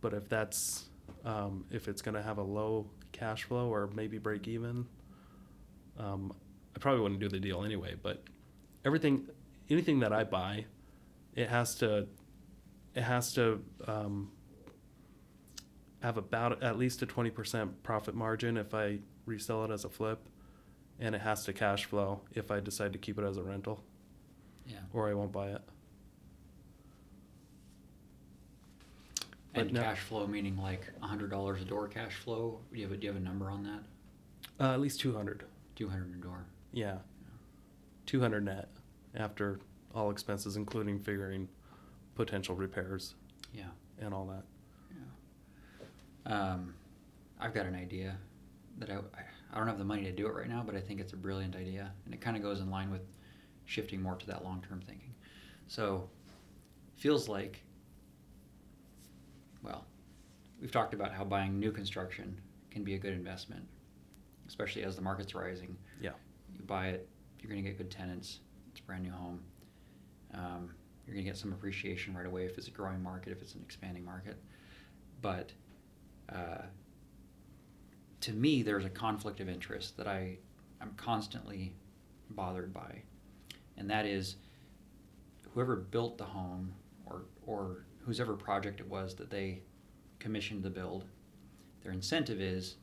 but if that's um, if it's going to have a low cash flow or maybe break even, um, I probably wouldn't do the deal anyway. But everything, anything that I buy, it has to, it has to. Um, have about at least a 20% profit margin if I resell it as a flip and it has to cash flow if I decide to keep it as a rental yeah or I won't buy it. But and no- cash flow meaning like a hundred dollars a door cash flow do you have a, do you have a number on that Uh, at least 200. 200 a door Yeah. 200 net after all expenses including figuring potential repairs yeah and all that. Yeah. Um, I've got an idea that I, I don't have the money to do it right now, but I think it's a brilliant idea, and it kind of goes in line with shifting more to that long-term thinking. So, feels like, well, we've talked about how buying new construction can be a good investment, especially as the market's rising. Yeah. Buy it, you're going to get good tenants. It's a brand new home. Um, you're going to get some appreciation right away if it's a growing market, if it's an expanding market. But uh, to me, there's a conflict of interest that I I'm constantly bothered by, and that is whoever built the home or or whose ever project it was that they commissioned the build, their incentive is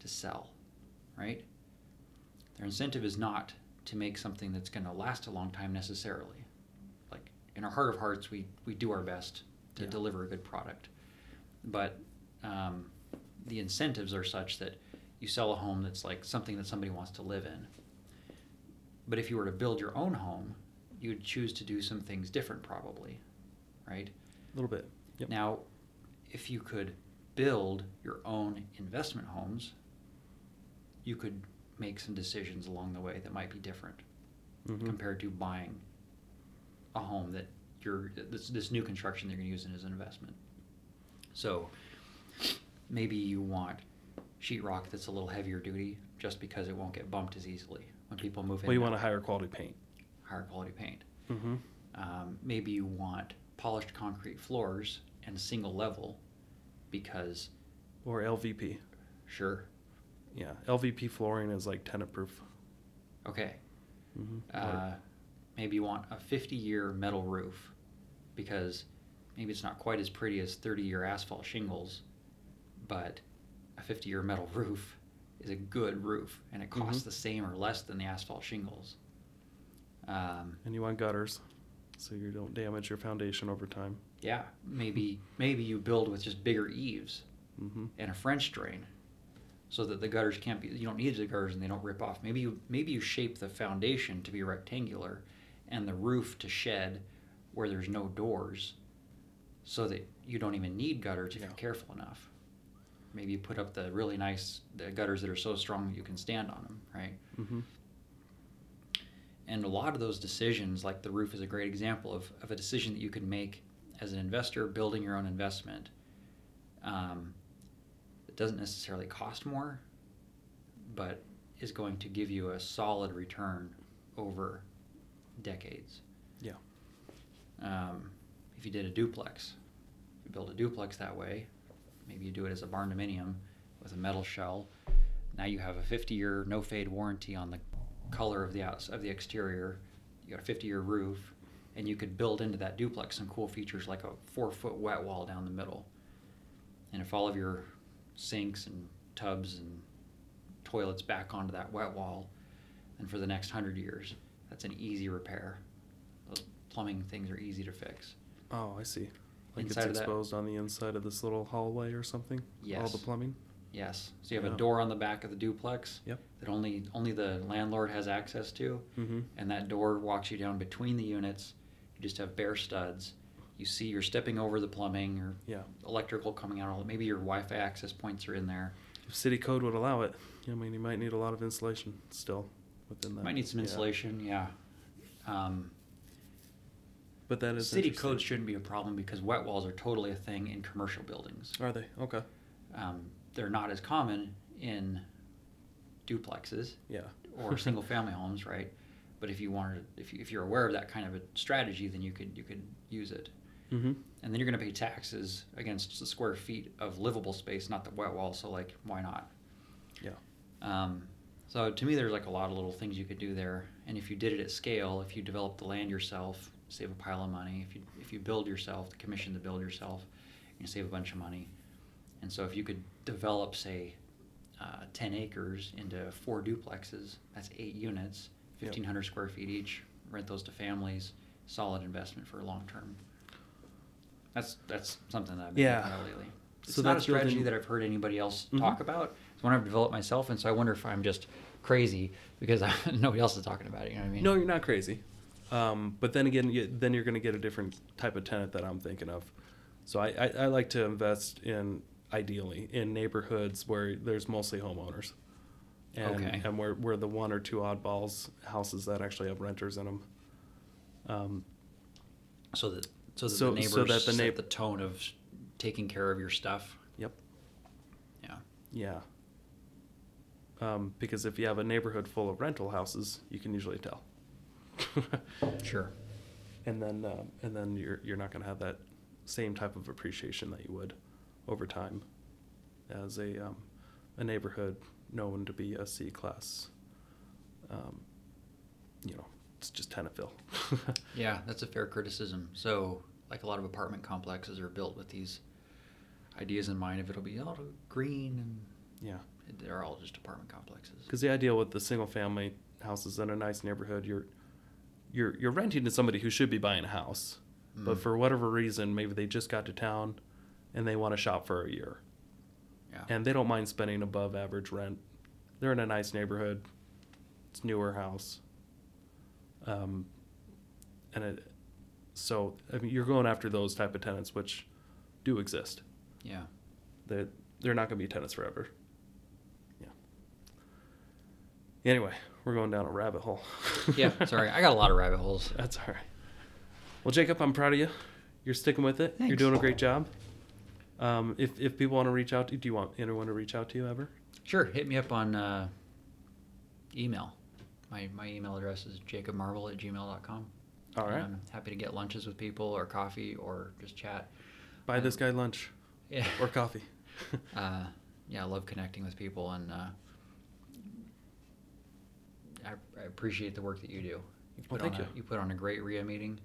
to sell, right? Their incentive is not to make something that's going to last a long time necessarily. Like in our heart of hearts, we we do our best to Yeah. deliver a good product, but um, the incentives are such that you sell a home that's like something that somebody wants to live in. But if you were to build your own home, you would choose to do some things different, probably, right? A little bit. Yep. Now, if you could build your own investment homes, you could make some decisions along the way that might be different Mhm. compared to buying a home that you're this, this new construction that you're going to use as an investment. So maybe you want sheetrock that's a little heavier duty just because it won't get bumped as easily when people move in. Well, you want a higher quality paint. higher quality paint. Mm-hmm. Um, maybe you want polished concrete floors and single level because Or LVP. sure Yeah. LVP flooring is like tenant proof. okay Mm-hmm. uh, maybe you want a 50 year metal roof because maybe it's not quite as pretty as 30 year asphalt shingles but a 50 year metal roof is a good roof and it costs Mhm. the same or less than the asphalt shingles um, and you want gutters so you don't damage your foundation over time. yeah maybe maybe you build with just bigger eaves Mm-hmm. and a French drain, so that the gutters can't be. You don't need the gutters and they don't rip off. Maybe you maybe you shape the foundation to be rectangular, and the roof to shed, where there's no doors, so that you don't even need gutters if Yeah. you're careful enough. Maybe you put up the really nice the gutters that are so strong that you can stand on them, right? Mm-hmm. And a lot of those decisions, like the roof, is a great example of, of a decision that you can make as an investor building your own investment. Um, it doesn't necessarily cost more, but is going to give you a solid return over decades. Yeah. Um, if you did a duplex, if you build a duplex that way, maybe you do it as a barndominium with a metal shell. Now you have a 50-year no fade warranty on the color of the outs of the exterior. You got a 50-year roof, and you could build into that duplex some cool features like a four-foot wet wall down the middle. And if all of your sinks and tubs and toilets back onto that wet wall, and for the next hundred years, that's an easy repair. Those plumbing things are easy to fix. Oh, I see. Like Inside it's that- exposed on the inside of this little hallway or something. yes All the plumbing. Yes. So you have Yeah. a door on the back of the duplex Yep. that only only the landlord has access to, Mm-hmm. and that door walks you down between the units. You just have bare studs. You see you're stepping over the plumbing or Yeah. electrical coming out. All maybe your Wi-Fi access points are in there. If city code would allow it, I mean, you might need a lot of insulation still within that. Might need some Yeah. insulation. Yeah. Um, But that is city code shouldn't be a problem because wet walls are totally a thing in commercial buildings. Are they okay? Um, they're not as common in duplexes. Yeah. or single family homes, right? But if you wanted, if, you, if you're aware of that kind of a strategy, then you could you could use it, Mm-hmm. and then you're going to pay taxes against the square feet of livable space, not the wet wall. So like, why not? Yeah. Um, so to me, there's like a lot of little things you could do there, and if you did it at scale, if you develop the land yourself, save a pile of money. If you if you build yourself, commission to build yourself, you save a bunch of money. And so if you could develop, say, uh, 10 acres into four duplexes, that's eight units, Yep. 1,500 square feet each, rent those to families, solid investment for long term. That's that's something that I've been Yeah. thinking about lately. It's So not a strategy building- that I've heard anybody else Mhm. talk about. It's one I've developed myself, and so I wonder if I'm just crazy because I, nobody else is talking about it. You know what I mean? No, you're not crazy. Um, but then again, you, then you're going to get a different type of tenant that I'm thinking of. So I, I, I like to invest in ideally in neighborhoods where there's mostly homeowners, and Okay. and where where the one or two oddballs houses that actually have renters in them. Um, So that so that So- the neighbors so that the set the tone of taking care of your stuff. yep. Yeah. Yeah. Um, because if you have a neighborhood full of rental houses, you can usually tell. Sure. and then uh, and then you're you're not going to have that same type of appreciation that you would over time as a um, a neighborhood known to be a C class. Um, you know, it's just tenant fill. Yeah, that's a fair criticism. So, like a lot of apartment complexes are built with these ideas in mind. If it'll be all green, and yeah, they're all just apartment complexes. because the idea with the single family houses in a nice neighborhood, you're you're you're renting to somebody who should be buying a house, but Mm. for whatever reason, maybe they just got to town, and they want to shop for a year. Yeah. and they don't mind spending above average rent. They're in a nice neighborhood. It's newer house. Um, and it, so I mean, you're going after those type of tenants, which do exist. yeah. They they're not going to be tenants forever. Yeah. Anyway, we're going down a rabbit hole. Yeah. Sorry, I got a lot of rabbit holes. That's all right. Well, Jacob, I'm proud of you. You're sticking with it. You're doing a great job. Um, if if people want to reach out to you, do you want anyone to reach out to you ever? Sure. Hit me up on uh, email. My, my email address is jacobmarble at gmail.com. All right. I'm happy to get lunches with people or coffee or just chat. Buy this guy lunch Yeah. or coffee. uh, yeah, I love connecting with people, and uh, I, I appreciate the work that you do. You Well, put thank on a, you. you put on a great RIA meeting,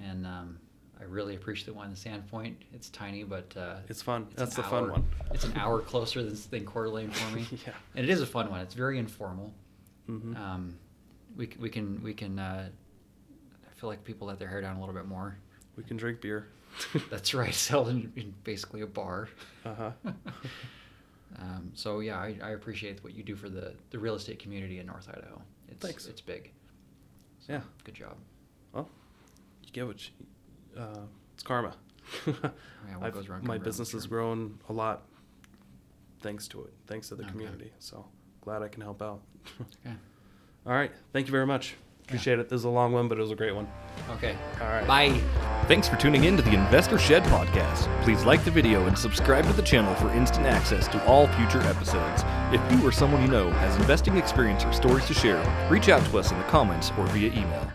and um, I really appreciate the one in Sandpoint. It's tiny, but uh, It's fun. it's That's the fun one. It's an hour closer than, than Coeur for me, Yeah. and it is a fun one. It's very informal. Mhm. Um, we we can we can. Uh, I feel like people let their hair down a little bit more. we can drink beer. That's right, sell in, in basically a bar. Uh huh. Um, so yeah, I, I appreciate what you do for the, the real estate community in North Idaho. It's Thanks. it's big. So, Yeah. Good job. Well, you get what you, uh, it's karma. what goes around my around, business has sure. grown a lot thanks to it, thanks to the Okay. community. So glad I can help out. Okay. All right. Thank you very much. Appreciate it. This is a long one, but it was a great one. Okay. All right. Bye. Thanks for tuning in to the Investor Shed podcast. Please like the video and subscribe to the channel for instant access to all future episodes. If you or someone you know has investing experience or stories to share, reach out to us in the comments or via email.